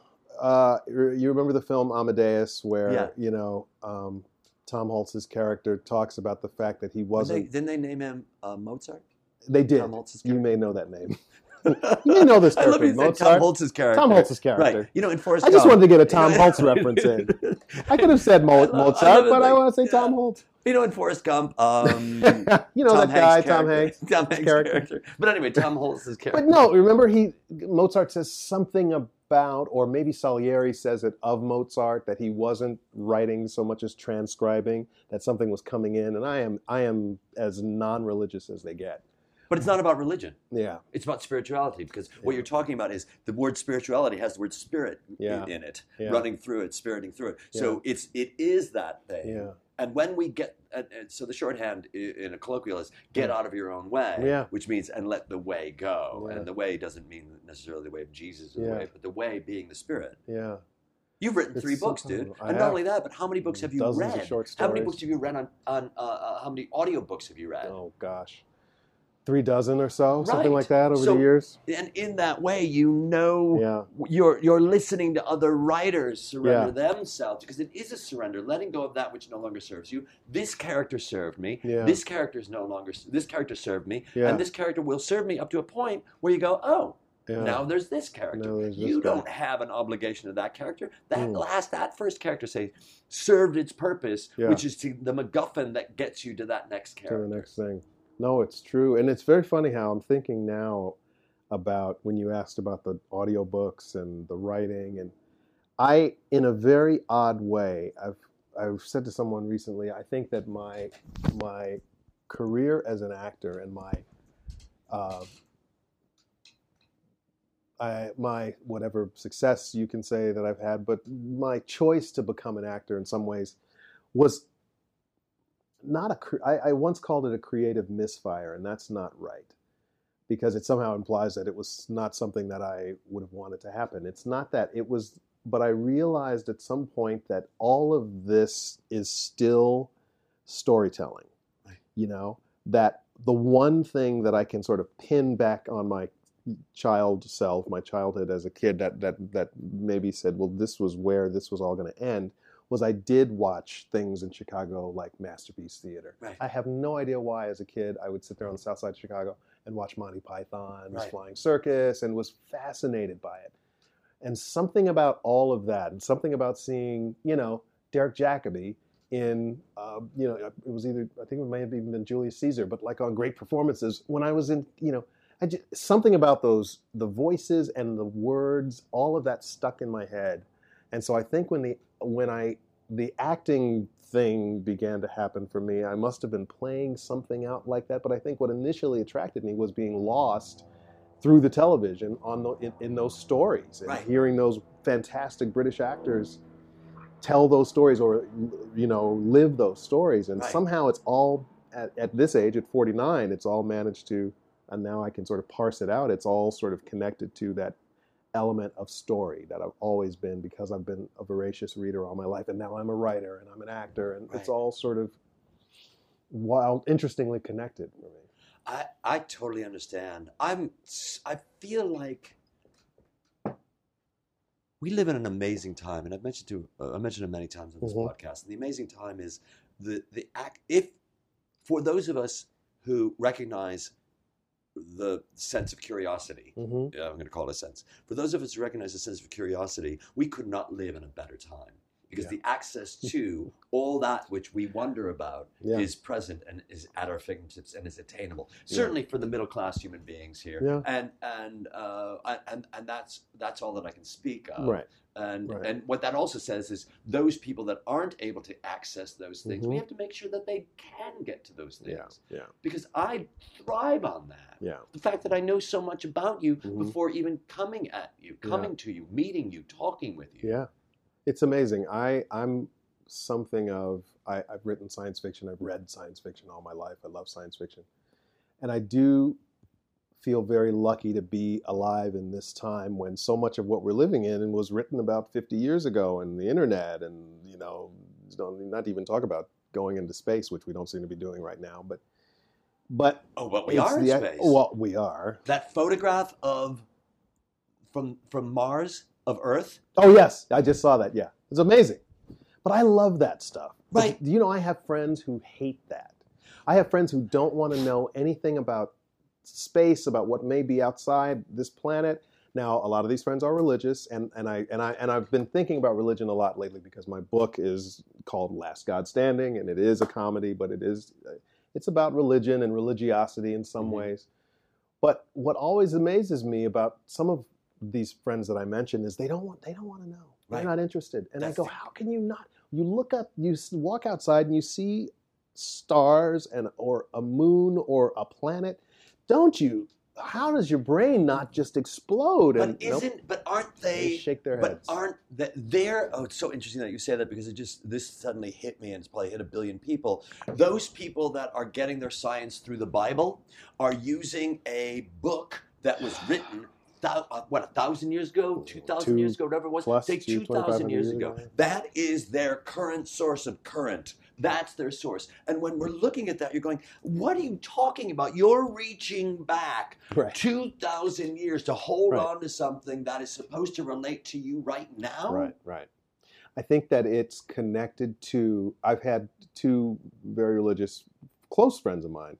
uh, you remember the film Amadeus, where Yeah. you know um, Tom Hulce's character talks about the fact that he Didn't they, wasn't. didn't they name him uh, Mozart? They, did. Tom Hulce's You may know that name. You know this I love character, you said Tom Mozart. Hulce's character. Tom Hulce's character. Right. You know, in Forrest I just Gump- wanted to get a Tom Hulce reference in. I could have said Mo- I I Mozart, it, but I want to say Tom yeah. Hulce. You know, in Forrest Gump, um, you know Tom that guy, Hanks' Tom character. Hanks. Tom Hanks' character. character. But anyway, Tom Hulce's character. But no, remember he Mozart says something about, or maybe Salieri says it of Mozart that he wasn't writing so much as transcribing, that something was coming in, and I am I am as non-religious as they get. But it's not about religion. Yeah, It's about spirituality because what you're talking about is the word spirituality has the word spirit Yeah. in it, Yeah. running through it, spiriting through it. So it's it is that thing. yeah, And when we get, and, and so the shorthand in a colloquial is get out of your own way, Yeah. which means and let the way go. Yeah. And the way doesn't mean necessarily the way of Jesus, or the Yeah. way, but the way being the spirit. yeah. You've written It's three so books, dude. powerful. I and not only that, but how many books have you read? How many books have you read on, on uh, uh, how many audiobooks have you read? Oh gosh, three dozen or so, something like that over So- the years. And in that way, you know Yeah, you're you're listening to other writers surrender themselves because it is a surrender, letting go of that which no longer serves you. This character served me. Yeah. This character is no longer. This character served me, Yeah. and this character will serve me up to a point where you go, oh. yeah. Now there's this character. There's you guy. don't have an obligation to that character. That Mm. last, that first character, say, served its purpose, Yeah. which is to the MacGuffin that gets you to that next to character. the next thing. No, it's true. And it's very funny how I'm thinking now about when you asked about the audiobooks and the writing and I in a very odd way I've I've said to someone recently I think that my my career as an actor and my uh, I, my whatever success you can say that I've had, but my choice to become an actor in some ways was not a. I, I once called it a creative misfire, and that's not right because it somehow implies that it was not something that I would have wanted to happen. It's not that it was, but I realized at some point that all of this is still storytelling. Right. You know that the one thing that I can sort of pin back on my child self, my childhood as a kid, that that that maybe said, well, this was where this was all going to end. Was I did watch things in Chicago like Masterpiece Theater. Right. I have no idea why, as a kid, I would sit there on the south side of Chicago and watch Monty Python's Right. Flying Circus and was fascinated by it. And something about all of that, and something about seeing, you know, Derek Jacobi in, uh, you know, it was either, I think it may have even been Julius Caesar, but like on great performances when I was in, you know, I just, something about those, the voices and the words, all of that stuck in my head. And so I think when the, when I the acting thing began to happen for me. I must have been playing something out like that, but I think what initially attracted me was being lost through the television on the, in, in those stories and Right. hearing those fantastic British actors tell those stories or you know live those stories and Right. somehow it's all at, at this age at 49 it's all managed to and now I can sort of parse it out it's all sort of connected to that element of story that I've always been because I've been a voracious reader all my life and now I'm a writer and I'm an actor and it's all sort of wild interestingly connected for me I, I totally understand. I'm I feel like we live in an amazing time, and I've mentioned to uh, I mentioned it many times on this Mhm. podcast. And the amazing time is the the act. If for those of us who recognize the sense of curiosity, mm-hmm. yeah, I'm going to call it a sense. For those of us who recognize the sense of curiosity, we could not live in a better time because Yeah. the access to all that which we wonder about yeah is present and is at our fingertips and is attainable. Yeah. Certainly for the middle class human beings here, Yeah. and and uh, and and that's that's all that I can speak of. right And Right. and what that also says is those people that aren't able to access those things, we Mhm. have to make sure that they can get to those things. yeah yeah Because I thrive on that. yeah The fact that I know so much about you Mhm. before even coming at you, Yeah. coming to you, meeting you, talking with you. Yeah, it's amazing. I I'm something of I, I've written science fiction. I've read science fiction all my life. I love science fiction, and I do feel very lucky to be alive in this time when so much of what we're living in was written about 50 years ago, and the internet, and you know, don't not even talk about going into space, which we don't seem to be doing right now. But but Oh, but we are in the- space. Well, we are. that photograph of from from Mars of Earth. Oh yes, I just saw that. Yeah, it's amazing. But I love that stuff. But Right. Do you know I have friends who hate that? I have friends who don't want to know anything about space, about what may be outside this planet. Now, a lot of these friends are religious, and, and I and I and I've been thinking about religion a lot lately because my book is called Last God Standing, and it is a comedy, but it is it's about religion and religiosity in some Mhm. ways. But what always amazes me about some of these friends that I mentioned is they don't want they don't want to know. They're not interested. And That's I go, how can you not? You look up, you walk outside, and you see stars and or a moon or a planet. Don't you? How does your brain not just explode? But and nope, isn't but aren't they they? shake their But heads. aren't that they're? Oh, it's so interesting that you say that because it just this suddenly hit me and it's probably hit a billion people. Those people that are getting their science through the Bible are using a book that was written. Uh, What a thousand years ago, two thousand years ago, whatever it was, say two, thousand years ago. That is their current source of current. That's their source. And when we're looking at that, you're going, "What are you talking about? You're reaching back right. 2,000 years to hold Right. on to something that is supposed to relate to you right now? Right, right. I think that it's connected to. I've had two very religious, close friends of mine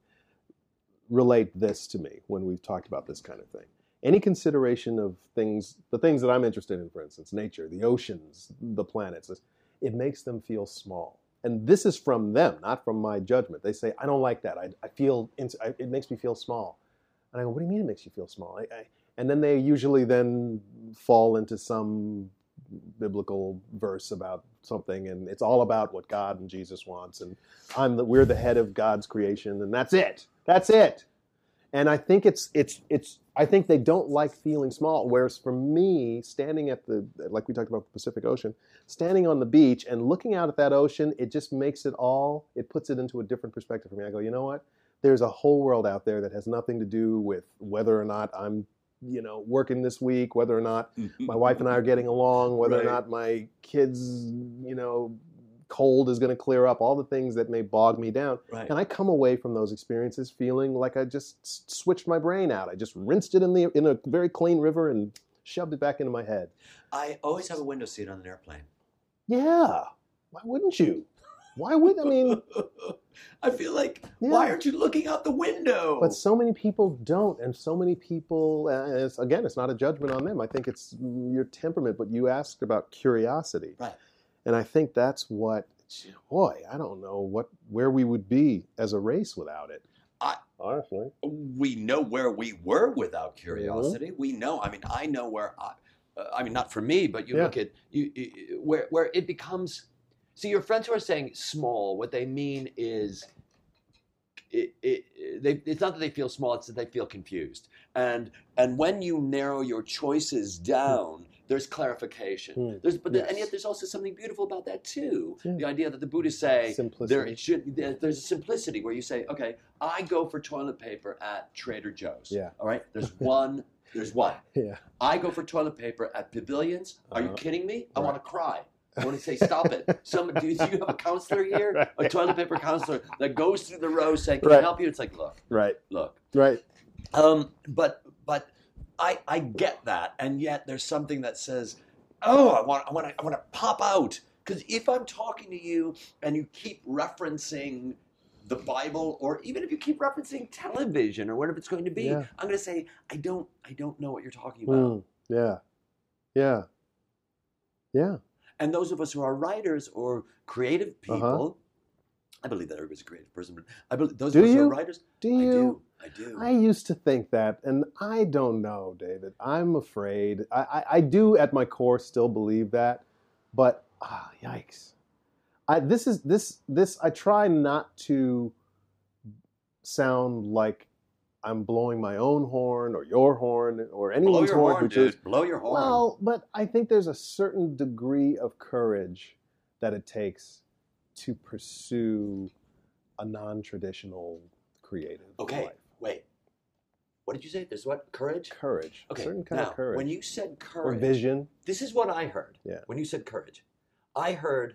relate this to me when we've talked about this kind of thing. Any consideration of things, the things that I'm interested in, for instance, nature, the oceans, the planets, it makes them feel small. And this is from them, not from my judgment. They say, I don't like that. I, I feel, I, it makes me feel small. And I go, what do you mean it makes you feel small? I, I, and then they usually then fall into some biblical verse about something and it's all about what God and Jesus wants and I'm the, we're the head of God's creation and that's it. That's it. And I think it's it's it's I think they don't like feeling small whereas for me standing at the like we talked about the Pacific Ocean, standing on the beach and looking out at that ocean, it just makes it all it puts it into a different perspective for me. I go, "You know what? There's a whole world out there that has nothing to do with whether or not I'm you know working this week whether or not mm-hmm. my wife and I are getting along, whether Right. or not my kids, you know, cold is going to clear up, all the things that may bog me down. Right. And I come away from those experiences feeling like I just switched my brain out. I just rinsed it in the in a very clean river and shoved it back into my head. I always have a window seat on an airplane. Yeah. Why wouldn't you? Why would I mean? I feel like, Yeah. why aren't you looking out the window? But so many people don't, and so many people. Uh, it's, again, it's not a judgment on them. I think it's your temperament. But you asked about curiosity, Right. And I think that's what. Boy, I don't know what where we would be as a race without it. I- honestly, we know where we were without curiosity. Mm-hmm. We know. I mean, I know where. I, uh, I mean, not for me, but you Yeah. look at you, you where where it becomes. See, your friends who are saying small, what they mean is, it, it, they, it's not that they feel small; it's that they feel confused. And and when you narrow your choices down, there's clarification. Hmm. There's, but and yet there's also something beautiful about that too. Yeah. The idea that the Buddhists say there Simplicity. it should there's a simplicity where you say, okay, I go for toilet paper at Trader Joe's. Yeah. All right. There's one. There's one. Yeah. I go for toilet paper at Pavilions. Are you Uh-huh. kidding me? I Right. want to cry. I want to say, stop it. Some, do you have a counselor here? A toilet paper counselor that goes through the row saying, "Can I help you?" It's like, look, Right. look. Right. Um, but but I I get that, and yet there's something that says, "Oh, I want I want to I want to pop out." Because if I'm talking to you and you keep referencing the Bible, or even if you keep referencing television or whatever it's going to be, Yeah. I'm going to say, "I don't I don't know what you're talking about." Mm, yeah. Yeah. Yeah. And those of us who are writers or creative Uh-huh. people, I believe that everybody's a creative person, but I believe those Do of us who are writers, Do I you? do, I do. I used to think that, and I don't know, David. I'm afraid. I, I, I do, at my core, still believe that, but ah, yikes! I, this is this this. I try not to sound like I'm blowing my own horn or your horn or anyone's horn. horn, who dude. chooses- Blow your horn. Well, but I think there's a certain degree of courage that it takes to pursue a non-traditional creative okay, life. Wait. What did you say? There's what? Courage? Courage, Okay, a certain kind now, of courage, when you said or courage, vision. this is what I heard. Yeah. When you said courage, I heard,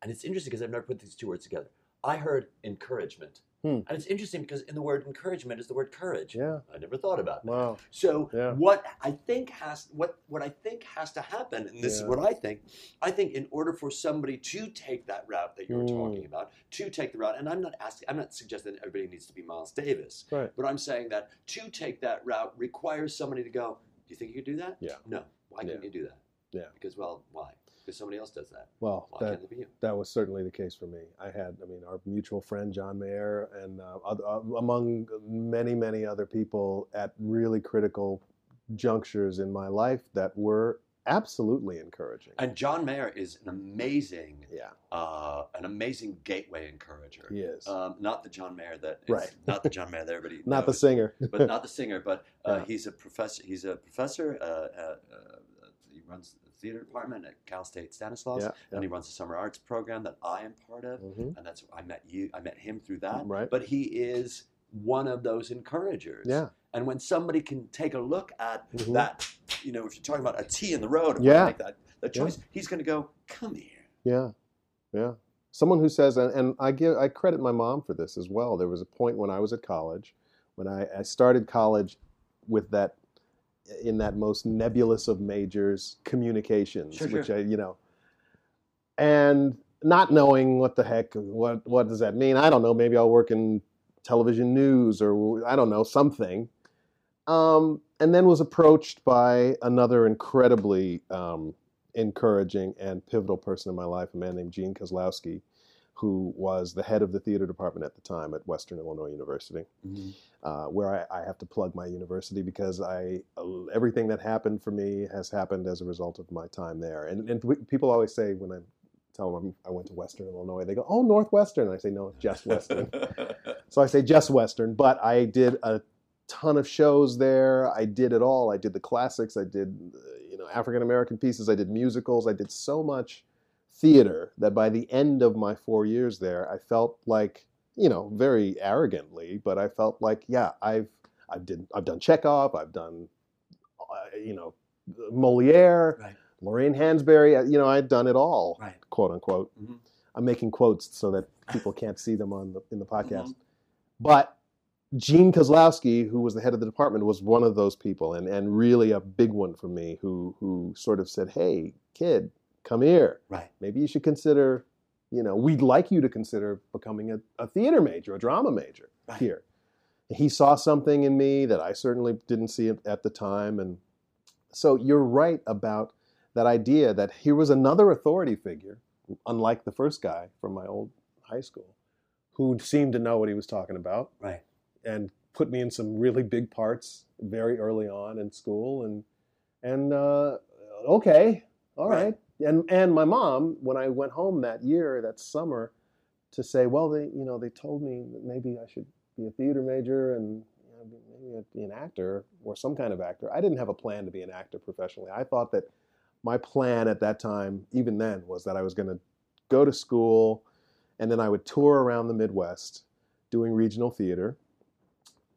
and it's interesting because I've never put these two words together. I heard encouragement. Hmm. And it's interesting because in the word encouragement is the word courage. Yeah. I never thought about that. Wow. So Yeah. what I think has what what I think has to happen, and this is what I think. I think in order for somebody to take that route that you were Mm. talking about, to take the route, and I'm not asking, I'm not suggesting that everybody needs to be Miles Davis, Right. but I'm saying that to take that route requires somebody to go. Do you think you could do that? Yeah. No. Why Yeah. can't you do that? Yeah. Because well, why? Because somebody else does that. Well, Why that can't it be you? that was certainly the case for me. I had, I mean, our mutual friend John Mayer, and uh, oth- uh, among many, many other people at really critical junctures in my life that were absolutely encouraging. And John Mayer is an amazing, yeah, uh, an amazing gateway encourager. he is. Um, not the John Mayer that is, Right. not the John Mayer that everybody Not the singer. but not the singer. But uh, Yeah. he's a professor. He's a professor. Uh, uh, uh, he runs theater department at Cal State Stanislaus, Yeah, yeah. and he runs the summer arts program that I am part of. Mhm. And that's I met you. I met him through that. Right. But he is one of those encouragers. Yeah. And when somebody can take a look at Mhm. that, you know, if you're talking about a T in the road, Yeah. Make that that Yeah. choice, he's going to go, "Come here." Yeah, yeah. Someone who says, and, and I give I credit my mom for this as well. There was a point when I was at college, when I, I started college with that, in that most nebulous of majors, communications, Sure, which sure. I, you know, and not knowing what the heck, what what does that mean? I don't know. Maybe I'll work in television news or I don't know something. Um, and then was approached by another incredibly um, encouraging and pivotal person in my life, a man named Gene Kozlowski, who was the head of the theater department at the time at Western Illinois University, uh, where I, I have to plug my university because I everything that happened for me has happened as a result of my time there. And, and we- people always say when I tell them I went to Western Illinois, they go, "Oh, Northwestern." And I say, "No, just Western." So I say just Western, but I did a ton of shows there. I did it all. I did the classics. I did, uh, you know, African American pieces. I did musicals. I did so much theater that by the end of my four years there, I felt like, you know, very arrogantly, but I felt like, yeah, I've I've did I've done Chekhov. I've done, uh, you know, Moliere, Right. Lorraine Hansberry. uh, You know, I'd done it all, Right. quote unquote. Mhm. I'm making quotes so that people can't see them on the in the podcast. Mhm. But Gene Kozlowski, who was the head of the department, was one of those people, and, and really a big one for me, who who sort of said, "Hey, kid, come here. Right. Maybe you should consider, you know, we'd like you to consider becoming a, a theater major, a drama major Right. here." He saw something in me that I certainly didn't see at, at the time, and so you're right about that idea that here was another authority figure, unlike the first guy from my old high school, who seemed to know what he was talking about Right. and put me in some really big parts very early on in school and and uh, okay all Right. right, and and my mom when I went home that year, that summer, to say, well, they you know they told me that maybe I should be a theater major and you know, maybe be an actor or some kind of actor. I didn't have a plan to be an actor professionally. I thought that my plan at that time, even then, was that I was going to go to school and then I would tour around the Midwest doing regional theater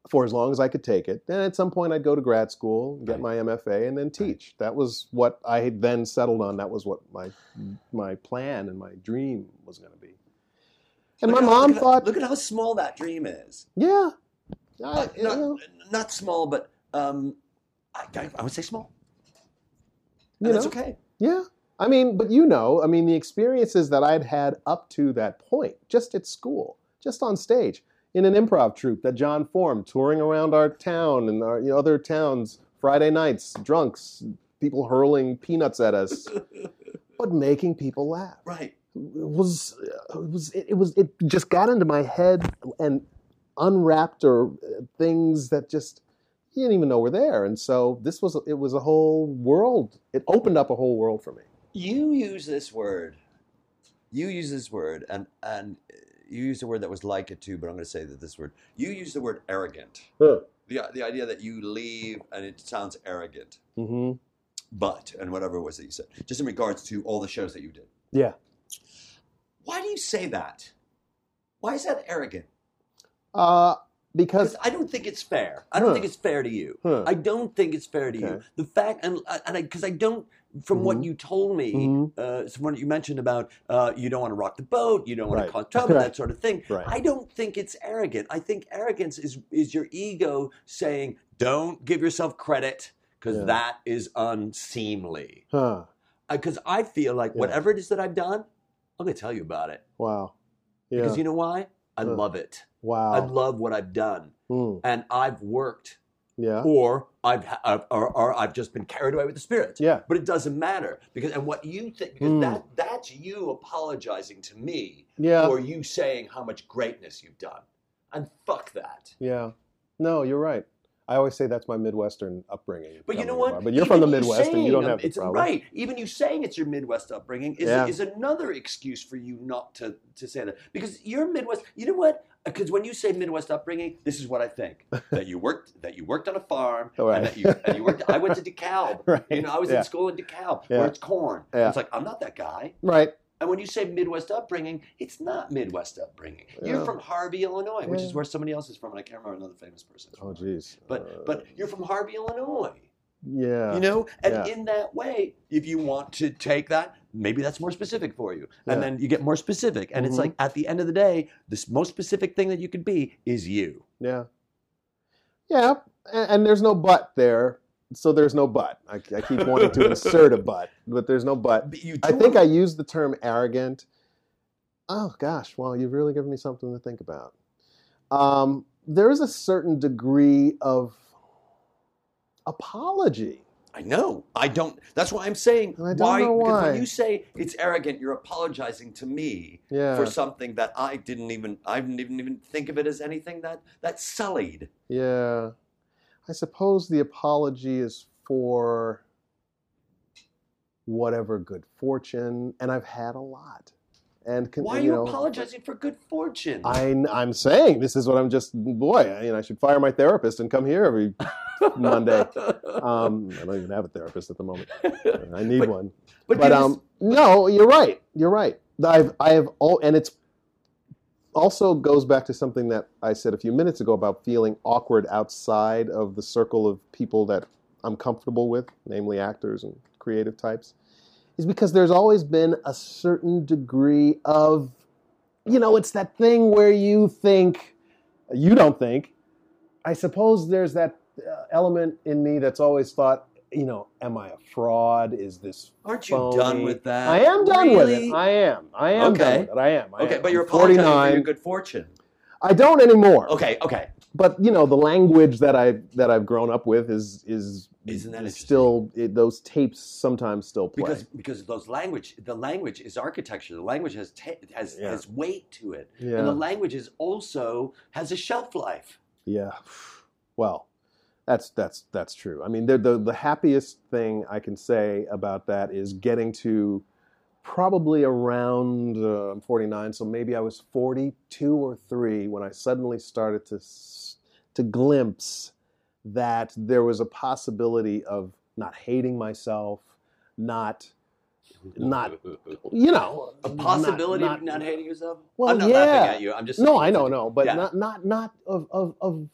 for as long as I could take it. Then at some point I'd go to grad school, get my MFA, and then teach. That was what I had then settled on. That was what my my plan and my dream was going to be. And Look my how- mom look thought, look at how small that dream is. yeah, I, Uh, not, not small, but um, I, I- would say small. you that's know, okay. Yeah. I mean, but you know, I mean, the experiences that I'd had up to that point, just at school, just on stage, in an improv troupe that John formed, touring around our town and our you know, other towns, Friday nights, drunks, people hurling peanuts at us, but making people laugh. Right. It was, it was, it was, it just got into my head and unwrapped or uh, things that just you didn't even know were there. And so this was, it was a whole world. It opened up a whole world for me. You use this word. You use this word, and and you use a word that was like it too, but I'm going to say that this word. You use the word arrogant. Huh. The the idea that you leave and it sounds arrogant, Mm-hmm. but and whatever it was that you said, just in regards to all the shows that you did. Yeah. Why do you say that? Why is that arrogant? Uh, because I don't think it's fair. I don't Huh. think it's fair to you. Huh. I don't think it's fair to you. The fact, and and because I, don't, from what Mhm. you told me, Mhm. uh, from what you mentioned about uh, you don't want to rock the boat, you don't want Right. to cause trouble, Right. that sort of thing. Right. I don't think it's arrogant. I think arrogance is is your ego saying, "Don't give yourself credit." Because Yeah. that is unseemly. huh. Because I feel like Yeah. whatever it is that I've done, I'm going to tell you about it. Wow. Yeah. Because you know why? I Huh. love it. Wow. I love what I've done. Hmm. And I've worked Yeah. or I've or, or I've just been carried away with the spirit. Yeah. But it doesn't matter because and what you think because Mm. that that's you apologizing to me Yeah. for you saying how much greatness you've done. And fuck that. Yeah. No, you're right. I always say that's my Midwestern upbringing. But you know what? about. But you're from the Midwest and you don't have the it's problem. right. Even you saying it's your Midwest upbringing is, Yeah. is another excuse for you not to, to say that because you're Midwest. You know what? Uh, because when you say Midwest upbringing, this is what I think that you worked that you worked on a farm Right. and that you and you worked. I went to DeKalb. Right. You know, I was Yeah. in school in DeKalb Yeah. where it's corn. It's like I'm not that guy. Right. And when you say Midwest upbringing, it's not Midwest upbringing. You're from Harvey, Illinois, which is where somebody else is from, and I can't remember another famous person. Oh, geez. But Uh, but you're from Harvey, Illinois. yeah. You know, and Yeah. in that way, if you want to take that, maybe that's more specific for you, and then you get more specific. And it's Mhm. like at the end of the day, this most specific thing that you could be is you. Yeah. Yeah. And, and there's no but there. So there's no but. I, I keep wanting to insert a but, but there's no but. But you I think I used the term arrogant. Oh gosh, well, you've really given me something to think about. Um, there is a certain degree of apology. I know. I don't. That's why I'm saying And I don't why. know Because when you say it's arrogant, you're apologizing to me Yeah, for something that I didn't even. I didn't even, even think of it as anything that that sullied. yeah. I suppose the apology is for whatever good fortune, and I've had a lot. And Why are you know, apologizing for good fortune? I, I'm saying this is what I'm just boy. I, know, I should fire my therapist and come here every Monday. Um, I don't even have a therapist at the moment. I need But- one. but But um, just- no, you're right. You're right. I've I have all, and it's also goes back to something that I said a few minutes ago about feeling awkward outside of the circle of people that I'm comfortable with, namely actors and creative types, is because there's always been a certain degree of, you know, it's that thing where you think, you don't think. I suppose there's that uh, element in me that's always thought, you know, am I a fraud? Is this aren't you phony? done with that? I am done with it. I am. I am Okay. done with it. I am. I okay, am. but you're apologizing for 49. your good fortune. I don't anymore. Okay, okay. But you know, the language that I that I've grown up with is is Isn't that is still it, those tapes sometimes still play. because because those language the language is architecture the language has ta- has Yeah. has weight to it yeah. and the language is also has a shelf life Yeah. Well, that's that's that's true. I mean, the, the the happiest thing I can say about that is getting to probably around uh, I'm 49, so maybe I was 42 or three when I suddenly started to to glimpse that there was a possibility of not hating myself, not not you know a possibility not- of not hating yourself. Well, I'm not yeah. laughing at you. I'm just No, I know, no, but Yeah. not not not of of of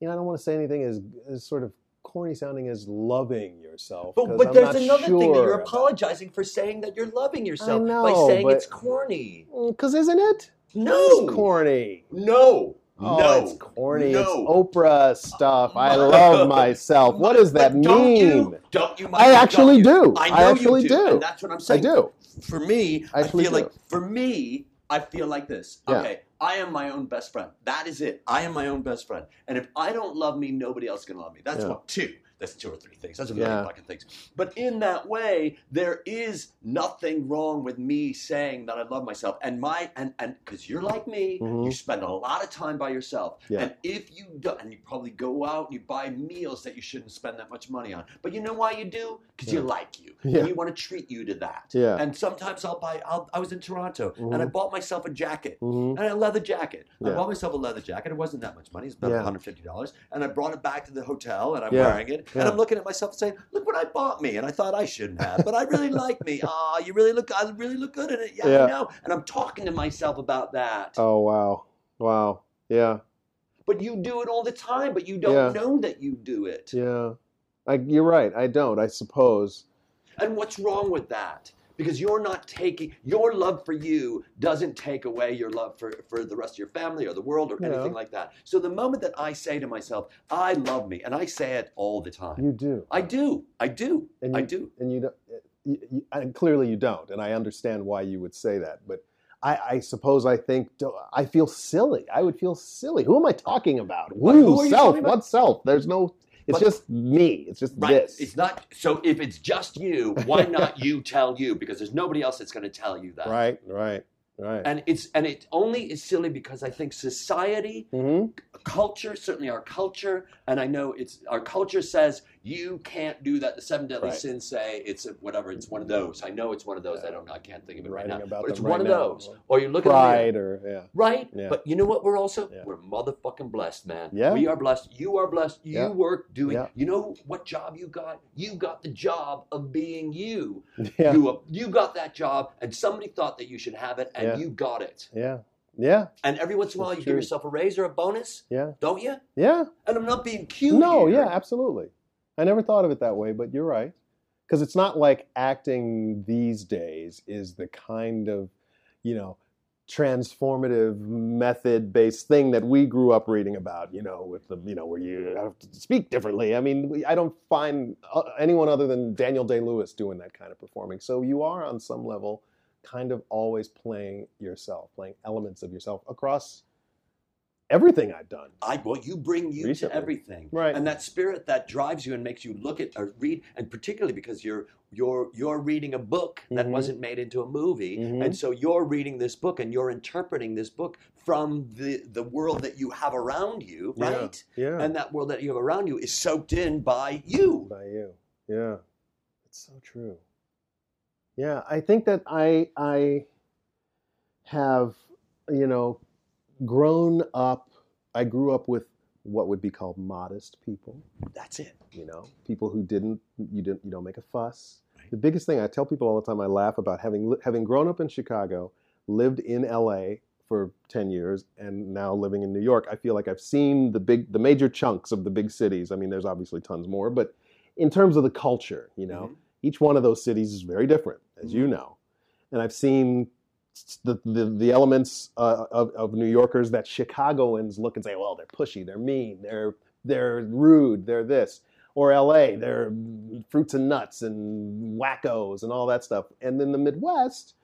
you know I don't want to say anything as as sort of corny sounding as loving yourself. But, but I'm there's not another thing that you're apologizing for saying that you're loving yourself by know, saying but- it's corny. Mm, because isn't it? No, It's corny. no, Oh, no. it's corny. No. It's Oprah stuff. I love myself. What does that don't mean? You, don't you? I actually you? do. I know I actually you do. and that's what I'm saying. I do. For me, I I, feel do. like for me, I feel like this. Yeah. Okay, I am my own best friend. That is it. I am my own best friend. And if I don't love me, nobody else can love me. That's Yeah. one, two. That's two or three things. That's a million Yeah. fucking things. But in that way, there is nothing wrong with me saying that I love myself. And my and and because you're like me, Mhm. you spend a lot of time by yourself. Yeah. And if you do, and you probably go out and you buy meals that you shouldn't spend that much money on. But you know why you do? Because you like you. Yeah. And you want to treat you to that. Yeah. And sometimes I'll buy. I'll, I was in Toronto and I Mhm. bought myself a jacket. Mhm. And a leather jacket. I bought myself a leather jacket. It wasn't that much money. It's about Yeah. $150. And I brought it back to the hotel and I'm Yeah. wearing it. And I'm looking at myself and saying, look what I bought me. And I thought I shouldn't have. But I really like me. Ah, you really look I really look good in it. Yeah, Yeah. I know. And I'm talking to myself about that. Oh wow. Wow. Yeah. But you do it all the time, but you don't Yeah. know that you do it. Yeah. I, you're right. I don't. I suppose. And what's wrong with that? Because you're not taking your love for you doesn't take away your love for, for the rest of your family or the world or Yeah. anything like that. So the moment that I say to myself, I love me, and I say it all the time. You do. I do. I do. And I you- do. and you don't. You, you, and clearly, you don't, and I understand why you would say that. But I, I suppose I think I feel silly. I would feel silly. Who am I talking about? What- Who? who are you self? What self? There's no. It's But- just me. It's just Right. this. It's not so if it's just you, why not you tell you? Because there's nobody else that's gonna tell you that. right. Right. Right. And it's and it only is silly because I think society hmm culture, certainly our culture, and I know it's our culture says you can't do that. The seven deadly Right. sins say it's a, whatever. It's one of those. I know it's one of those. I don't. I can't think of it Writing right now. But it's them one right of now. those. Or you look at the mirror, Pride, or yeah. right? Yeah. But you know what? We're also Yeah. we're motherfucking blessed, man. Yeah. We are blessed. You are blessed. You Yeah. work doing. Yeah. You know what job you got? You got the job of being you. Yeah. You you got that job, and somebody thought that you should have it, and Yeah. you got it. Yeah. Yeah. And every once in a while, you true. give yourself a raise or a bonus, Yeah. don't you? Yeah. And I'm not being cute. No, here. yeah, absolutely. I never thought of it that way, but you're right. Because it's not like acting these days is the kind of, you know, transformative method based thing that we grew up reading about, you know, with the, you know, where you have to speak differently. I mean, I don't find uh, anyone other than Daniel Day Lewis doing that kind of performing. So you are on some level kind of always playing yourself, playing elements of yourself across everything I've done. I well, you bring you Recently. to everything, Right. And that spirit that drives you and makes you look at or read, and particularly because you're you're you're reading a book that Mhm. wasn't made into a movie, Mhm. and so you're reading this book and you're interpreting this book from the the world that you have around you, Yeah. right? Yeah. And that world that you have around you is soaked in by you. by you. Yeah, it's so true. Yeah, I think that I I have you know grown up. I grew up with what would be called modest people. That's it. You know, people who didn't you didn't you don't make a fuss. The biggest thing I tell people all the time, I laugh about having having grown up in Chicago, lived in L.A. for ten years, and now living in New York. I feel like I've seen the big the major chunks of the big cities. I mean, there's obviously tons more, but in terms of the culture, you know, Mhm. each one of those cities is very different, as you know. And I've seen the the, the elements uh, of, of New Yorkers that Chicagoans look and say, well, they're pushy, they're mean, they're they're rude, they're this. Or LA, they're fruits and nuts and wackos and all that stuff. And then the Midwest,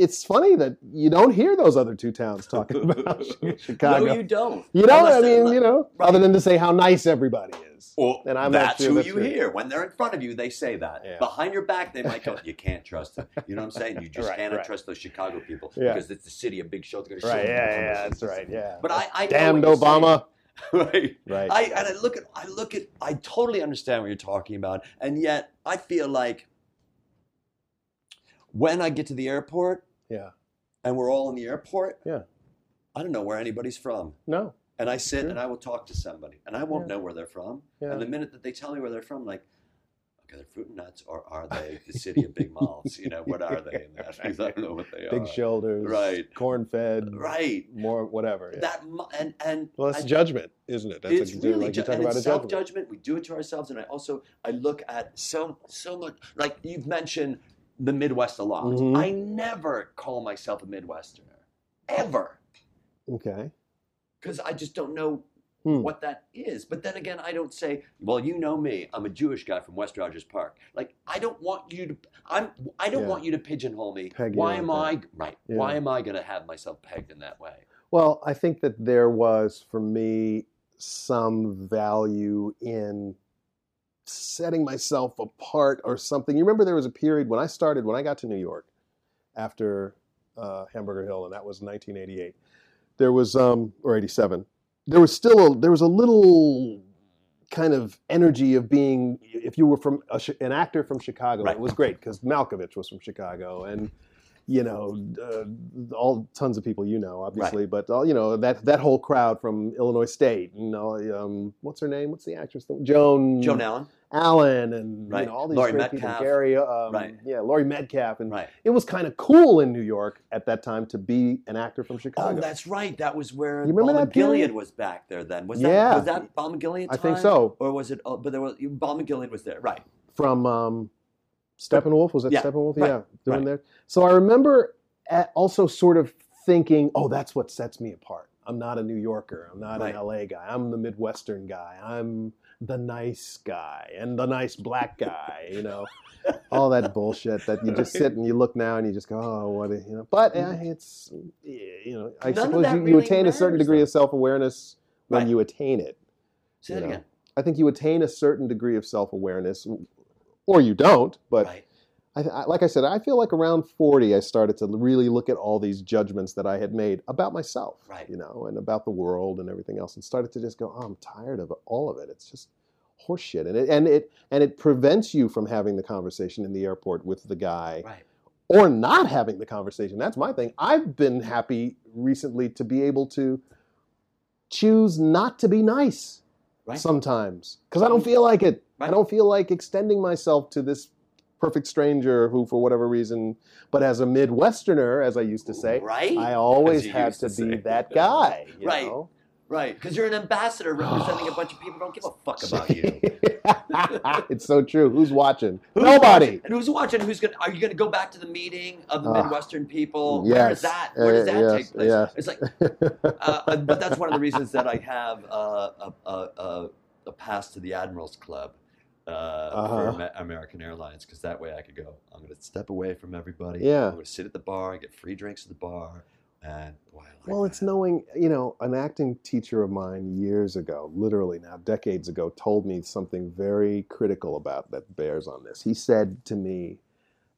it's funny that you don't hear those other two towns talking about Chicago. No, you don't. You know, Unless I mean, you know, Right. other than to say how nice everybody is. Well, And I'm that's sure who that's you true. hear. When they're in front of you, they say that. Yeah. Behind your back, they might go, you can't trust them. You know what I'm saying? You just Right, cannot right. trust those Chicago people Yeah. because it's the city of big shows. Right, show yeah, yeah, that's right, yeah. But I, I Damned what. Obama. right. Right. I and I look at I look at I totally understand what you're talking about, and yet I feel like when I get to the airport Yeah. and we're all in the airport, Yeah. I don't know where anybody's from. No. And I sit Sure. and I will talk to somebody, and I won't Yeah. know where they're from. Yeah. And the minute that they tell me where they're from, like, okay, they're fruit and nuts, or are they the city of big malls? You know, what are they? in that? Because I don't know what they are. Big shoulders. Right. Corn fed. Right. More whatever. Yeah. That and and well, that's I- judgment, isn't it? That's it's a, really like ju- you talk and about it's self judgment. We do it to ourselves, and I also I look at so so much like you've mentioned the Midwest a lot. Mhm. I never call myself a Midwesterner ever Okay. because I just don't know Hmm. what that is. But then again, I don't say, well, you know me, I'm a Jewish guy from West Rogers Park. Like I don't want you to I'm I don't Yeah. want you to pigeonhole me. Peg Why like am that. I right? Yeah. Why am I gonna have myself pegged in that way? Well, I think that there was for me some value in setting myself apart or something. You remember there was a period when I started, when I got to New York after uh, Hamburger Hill, and that was 1988. There was, um, or 87. There was still a, there was a little kind of energy of being, if you were from a, an actor from Chicago, Right. it was great because Malkovich was from Chicago, and you know, uh, all tons of people you know, obviously, but all, you know that that whole crowd from Illinois State, you know, um, what's her name? What's the actress? Joan Joan Allen? Allen, and Right. you know all these Laurie great people. Gary, um, Right. yeah, Laurie Metcalf, and Right. it was kind of cool in New York at that time to be an actor from Oh, Chicago. that's right. That was where You remember Balm that Gilead period? was back there then. Was Yeah. that was that Balm in Gilead I think so. Or was it oh, but there was Balm in Gilead was there. Right. from um, Steppenwolf. Was that Yeah, Steppenwolf? Yeah, doing there. So I remember also sort of thinking, oh, that's what sets me apart. I'm not a New Yorker. I'm not an LA guy. I'm the Midwestern guy. I'm the nice guy and the nice black guy. You know, all that bullshit that you just sit and you look now and you just go, oh, what, a, you know. But uh, it's, you know, I None suppose that you, you really attain a certain degree though. of self awareness when Right. you attain it. Say that know. again. I think you attain a certain degree of self awareness, or you don't. But right. I, I, like I said, I feel like around 40, I started to really look at all these judgments that I had made about myself, Right. you know, and about the world and everything else, and started to just go, oh, I'm tired of all of it. It's just horseshit, and it and it and it prevents you from having the conversation in the airport with the guy, Right. or not having the conversation. That's my thing. I've been happy recently to be able to choose not to be nice Right. sometimes because I don't feel like it. I don't feel like extending myself to this perfect stranger who, for whatever reason, but as a Midwesterner, as I used to say, Right. I always had to, to be that guy. you Right. know? Right. Because you're an ambassador representing a bunch of people who don't give a fuck about you. it's so true. Who's watching? Who's Nobody. watching? And who's watching? Who's gonna? Are you gonna go back to the meeting of the Ah. Midwestern people? Where is Yes. that? Where does Uh, that yes, take place? yes. It's like, uh, but that's one of the reasons that I have uh, a, a, a, a pass to the Admirals Club uh, Uh-huh. for American Airlines because that way I could go. I'm going to step away from everybody. Yeah. I'm going to sit at the bar, get free drinks at the bar, and boy, I like Well, it's knowing, you know, an acting teacher of mine years ago, literally now decades ago, told me something very critical about that bears on this. He said to me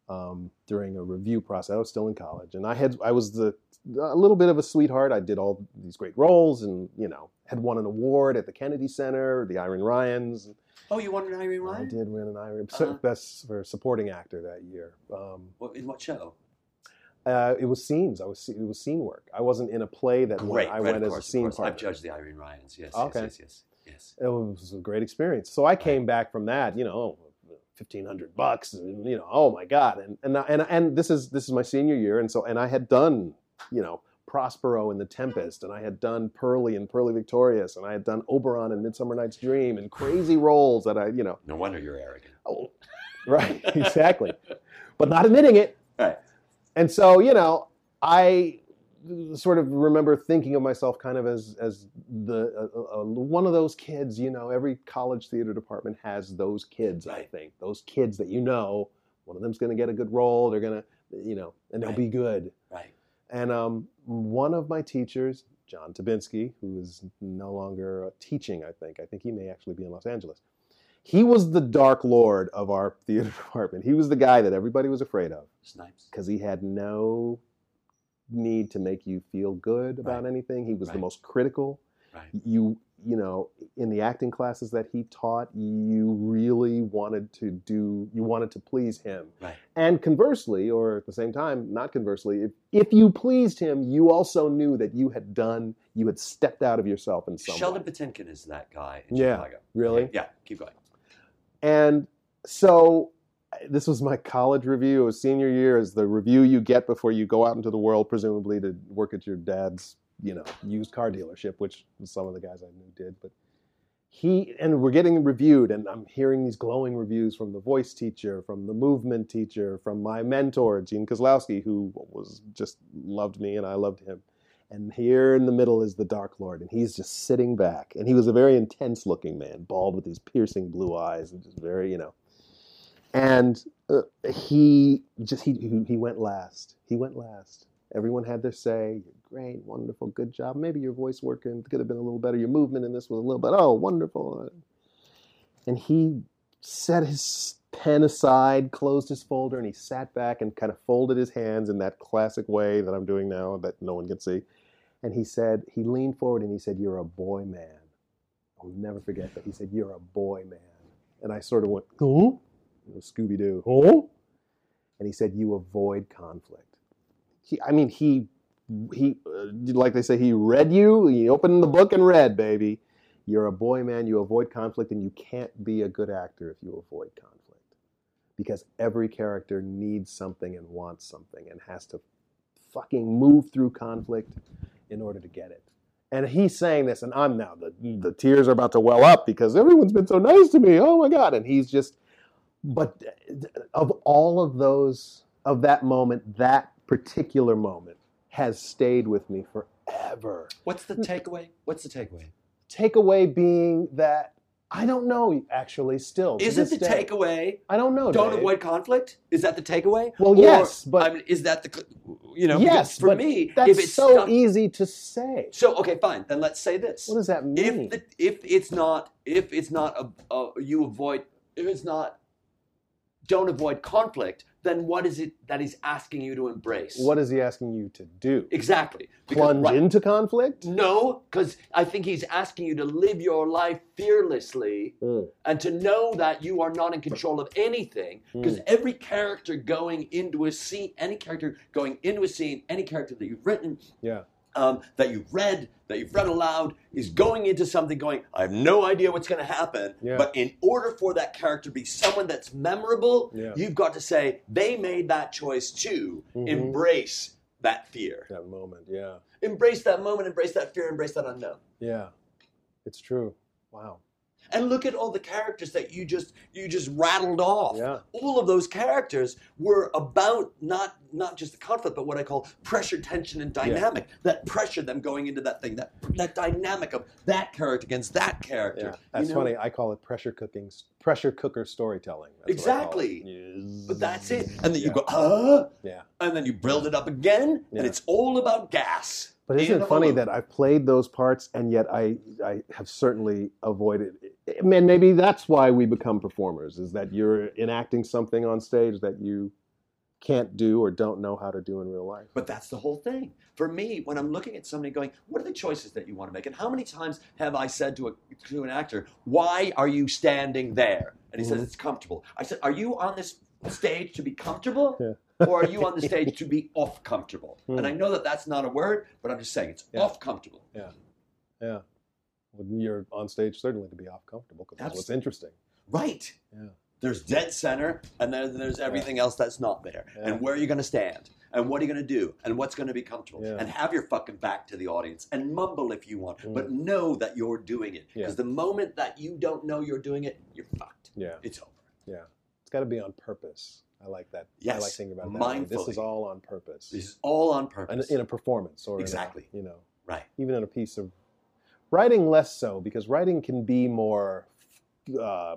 um, during a review process, I was still in college, and I had I was the a little bit of a sweetheart. I did all these great roles, and you know, had won an award at the Kennedy Center, the Irene Ryans. Oh, you won an Irene Ryan? I did win an Irene Uh-huh. best for supporting actor that year. Um, What, in what show? uh, it was scenes. I was it was scene work. I wasn't in a play that Great. I right, went of as a scene of. I've judged the Irene Ryans. Yes. Okay. Yes. Yes. Yes. yes. it was a great experience. So I came back from that, you know, fifteen hundred bucks, and you know, oh my god, and and and and this is this is my senior year, and so and I had done, you know, Prospero in The Tempest, and I had done Purlie and Purlie Victorious, and I had done Oberon and Midsummer Night's Dream, and crazy roles that I, you know, No wonder you're arrogant. oh, right, exactly, but not admitting it. Right. And so, you know, I sort of remember thinking of myself kind of as as the uh, uh, one of those kids. You know, every college theater department has those kids. I think those kids that you know, one of them's going to get a good role. They're going to, you know, and they'll Right. be good. Right. And um, one of my teachers, John Tabinski, who is no longer teaching, I think. I think he may actually be in Los Angeles. He was the dark lord of our theater department. He was the guy that everybody was afraid of Snipes. because he had no need to make you feel good about Right. anything. He was the most critical. Right. You you know, in the acting classes that he taught, you really wanted to do, you wanted to please him. Right. And conversely, or at the same time, not conversely, if, if you pleased him, you also knew that you had done, you had stepped out of yourself in some Sheldon way. Patinkin is that guy in Yeah. Chicago. Really? Yeah, keep going. And so this was my college review. It was senior year, is the review you get before you go out into the world, presumably to work at your dad's, you know, used car dealership, which some of the guys I knew did. But he and we're getting reviewed, and I'm hearing these glowing reviews from the voice teacher, from the movement teacher, from my mentor Gene Kozlowski, who was just loved me and I loved him. And here in the middle is the Dark Lord, and he's just sitting back. And he was a very intense looking man, bald with these piercing blue eyes, and just very, you know. And uh, he just he he he went last. He went last. Everyone had their say. Great, wonderful, good job. Maybe your voice working could have been a little better. Your movement in this was a little bit. Oh, wonderful. And he set his pen aside, closed his folder, and he sat back and kind of folded his hands in that classic way that I'm doing now that no one can see. And he said, he leaned forward and he said, You're a boy man. I'll never forget that. He said, You're a boy man. And I sort of went, Huh? Scooby Doo, huh? And he said, You avoid conflict. He, I mean, he, he, uh, like they say, he read you. He opened the book and read, baby. You're a boy man. You avoid conflict, and you can't be a good actor if you avoid conflict, because every character needs something and wants something and has to fucking move through conflict in order to get it. And he's saying this, and I'm now the the tears are about to well up because everyone's been so nice to me. Oh my god! And he's just, but of all of those of that moment, that particular moment has stayed with me forever. What's the takeaway? What's the takeaway? Takeaway being that I don't know actually still. Isn't this the day. takeaway I don't know. don't Dave. avoid conflict? Is that the takeaway? Well, Or, yes, but I mean, is that the you know? yes, for me, that's if it's so stuck- easy to say. so okay, fine. Then let's say this: What does that mean? if the, if it's not if it's not a, a you avoid if it's not don't avoid conflict, then what is it that he's asking you to embrace? what is he asking you to do? exactly? Because- Plunge right- into conflict? No, because I think he's asking you to live your life fearlessly Mm. and to know that you are not in control of anything. Because Hmm. every character going into a scene, any character going into a scene, any character that you've written, Yeah. Um, that you've read, that you've read aloud, is going into something going, I have no idea what's going to happen. Yeah. But in order for that character to be someone that's memorable, Yeah. you've got to say, they made that choice too. Mhm. Embrace that fear. That moment, yeah. Embrace that moment, embrace that fear, embrace that unknown. Yeah. It's true. Wow. And look at all the characters that you just you just rattled off. Yeah. All of those characters were about not not just the conflict, but what I call pressure, tension, and dynamic. That pressure them going into that thing. That that dynamic of that character against that character. Yeah. That's you know? funny. I call it pressure cooking pressure cooker storytelling. That's. Exactly. But that's it. And then you Yeah. go, ah, Yeah. and then you build it up again, Yeah. and it's all about gas. But isn't it funny that I've played those parts and yet I I have certainly avoided mean maybe that's why we become performers is that you're enacting something on stage that you can't do or don't know how to do in real life. But that's the whole thing. For me, when I'm looking at somebody going, what are the choices that you want to make? And how many times have I said to, a, to an actor, why are you standing there? And he says, Mhm. it's comfortable. I said, are you on this stage to be comfortable? Yeah. Or are you on the stage to be off comfortable? Hmm. And I know that that's not a word, but I'm just saying it's Yeah. off comfortable. Yeah. Yeah. Well, you're on stage certainly to be off comfortable because that's what's interesting. Right. Yeah. There's dead center, and then there's everything else that's not there. Yeah. And where are you going to stand? And what are you going to do? And what's going to be comfortable? Yeah. And have your fucking back to the audience and mumble if you want, Mm. but know that you're doing it. Yeah. Because the moment that you don't know you're doing it, you're fucked. Yeah. It's over. Yeah. It's got to be on purpose. I like that. I Yes. like thinking about that way. This is all on purpose. This is all on purpose. in a performance or in a- Exactly. you know, right. even in a piece of writing less so because writing can be more uh,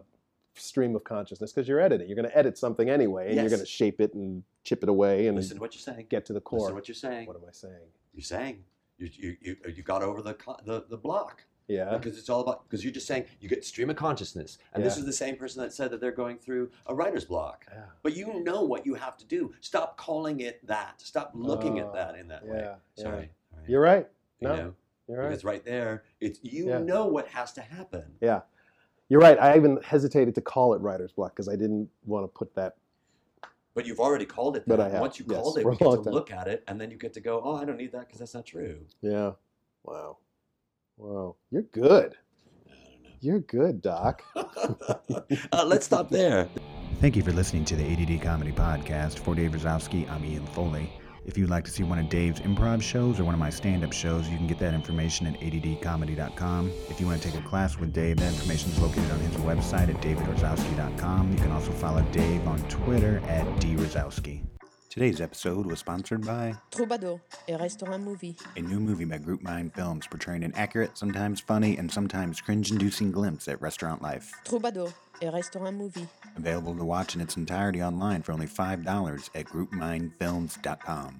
stream of consciousness because you're editing you're going to edit something anyway and you're going to shape it and chip it away and Listen to what you're saying. get to the core. Listen to what you're saying. what am i saying You're saying you, you, you, you got over the, the, the block. Yeah because it's all about because you're just saying you get stream of consciousness and this is the same person that said that they're going through a writer's block yeah but you know what you have to do stop calling it that stop looking Oh, at that in that way yeah, yeah. sorry right. you're right You no know? You're right. because right there, it's you Yeah. know what has to happen. Yeah, you're right. I even hesitated to call it writer's block because I didn't want to put that. But you've already called it But. I have, Once you yes, called it, a get to time. look at it, and then you get to go, "Oh, I don't need that because that's not true." Yeah. Wow. Wow. You're good. You're good, Doc. uh, let's stop there. Thank you for listening to the ADD Comedy Podcast. For Dave Rozowski, I'm Ian Foley. If you'd like to see one of Dave's improv shows or one of my stand up shows, you can get that information at addcomedy.com. If you want to take a class with Dave, that information is located on his website at davidrozowski.com. You can also follow Dave on Twitter at drozowski. Today's episode was sponsored by Troubadour et Restaurant Movie. a new movie by Group Mind Films portraying an accurate, sometimes funny, and sometimes cringe inducing glimpse at restaurant life. Troubadour et Restaurant Movie. Available to watch in its entirety online for only $5 at groupmindfilms.com.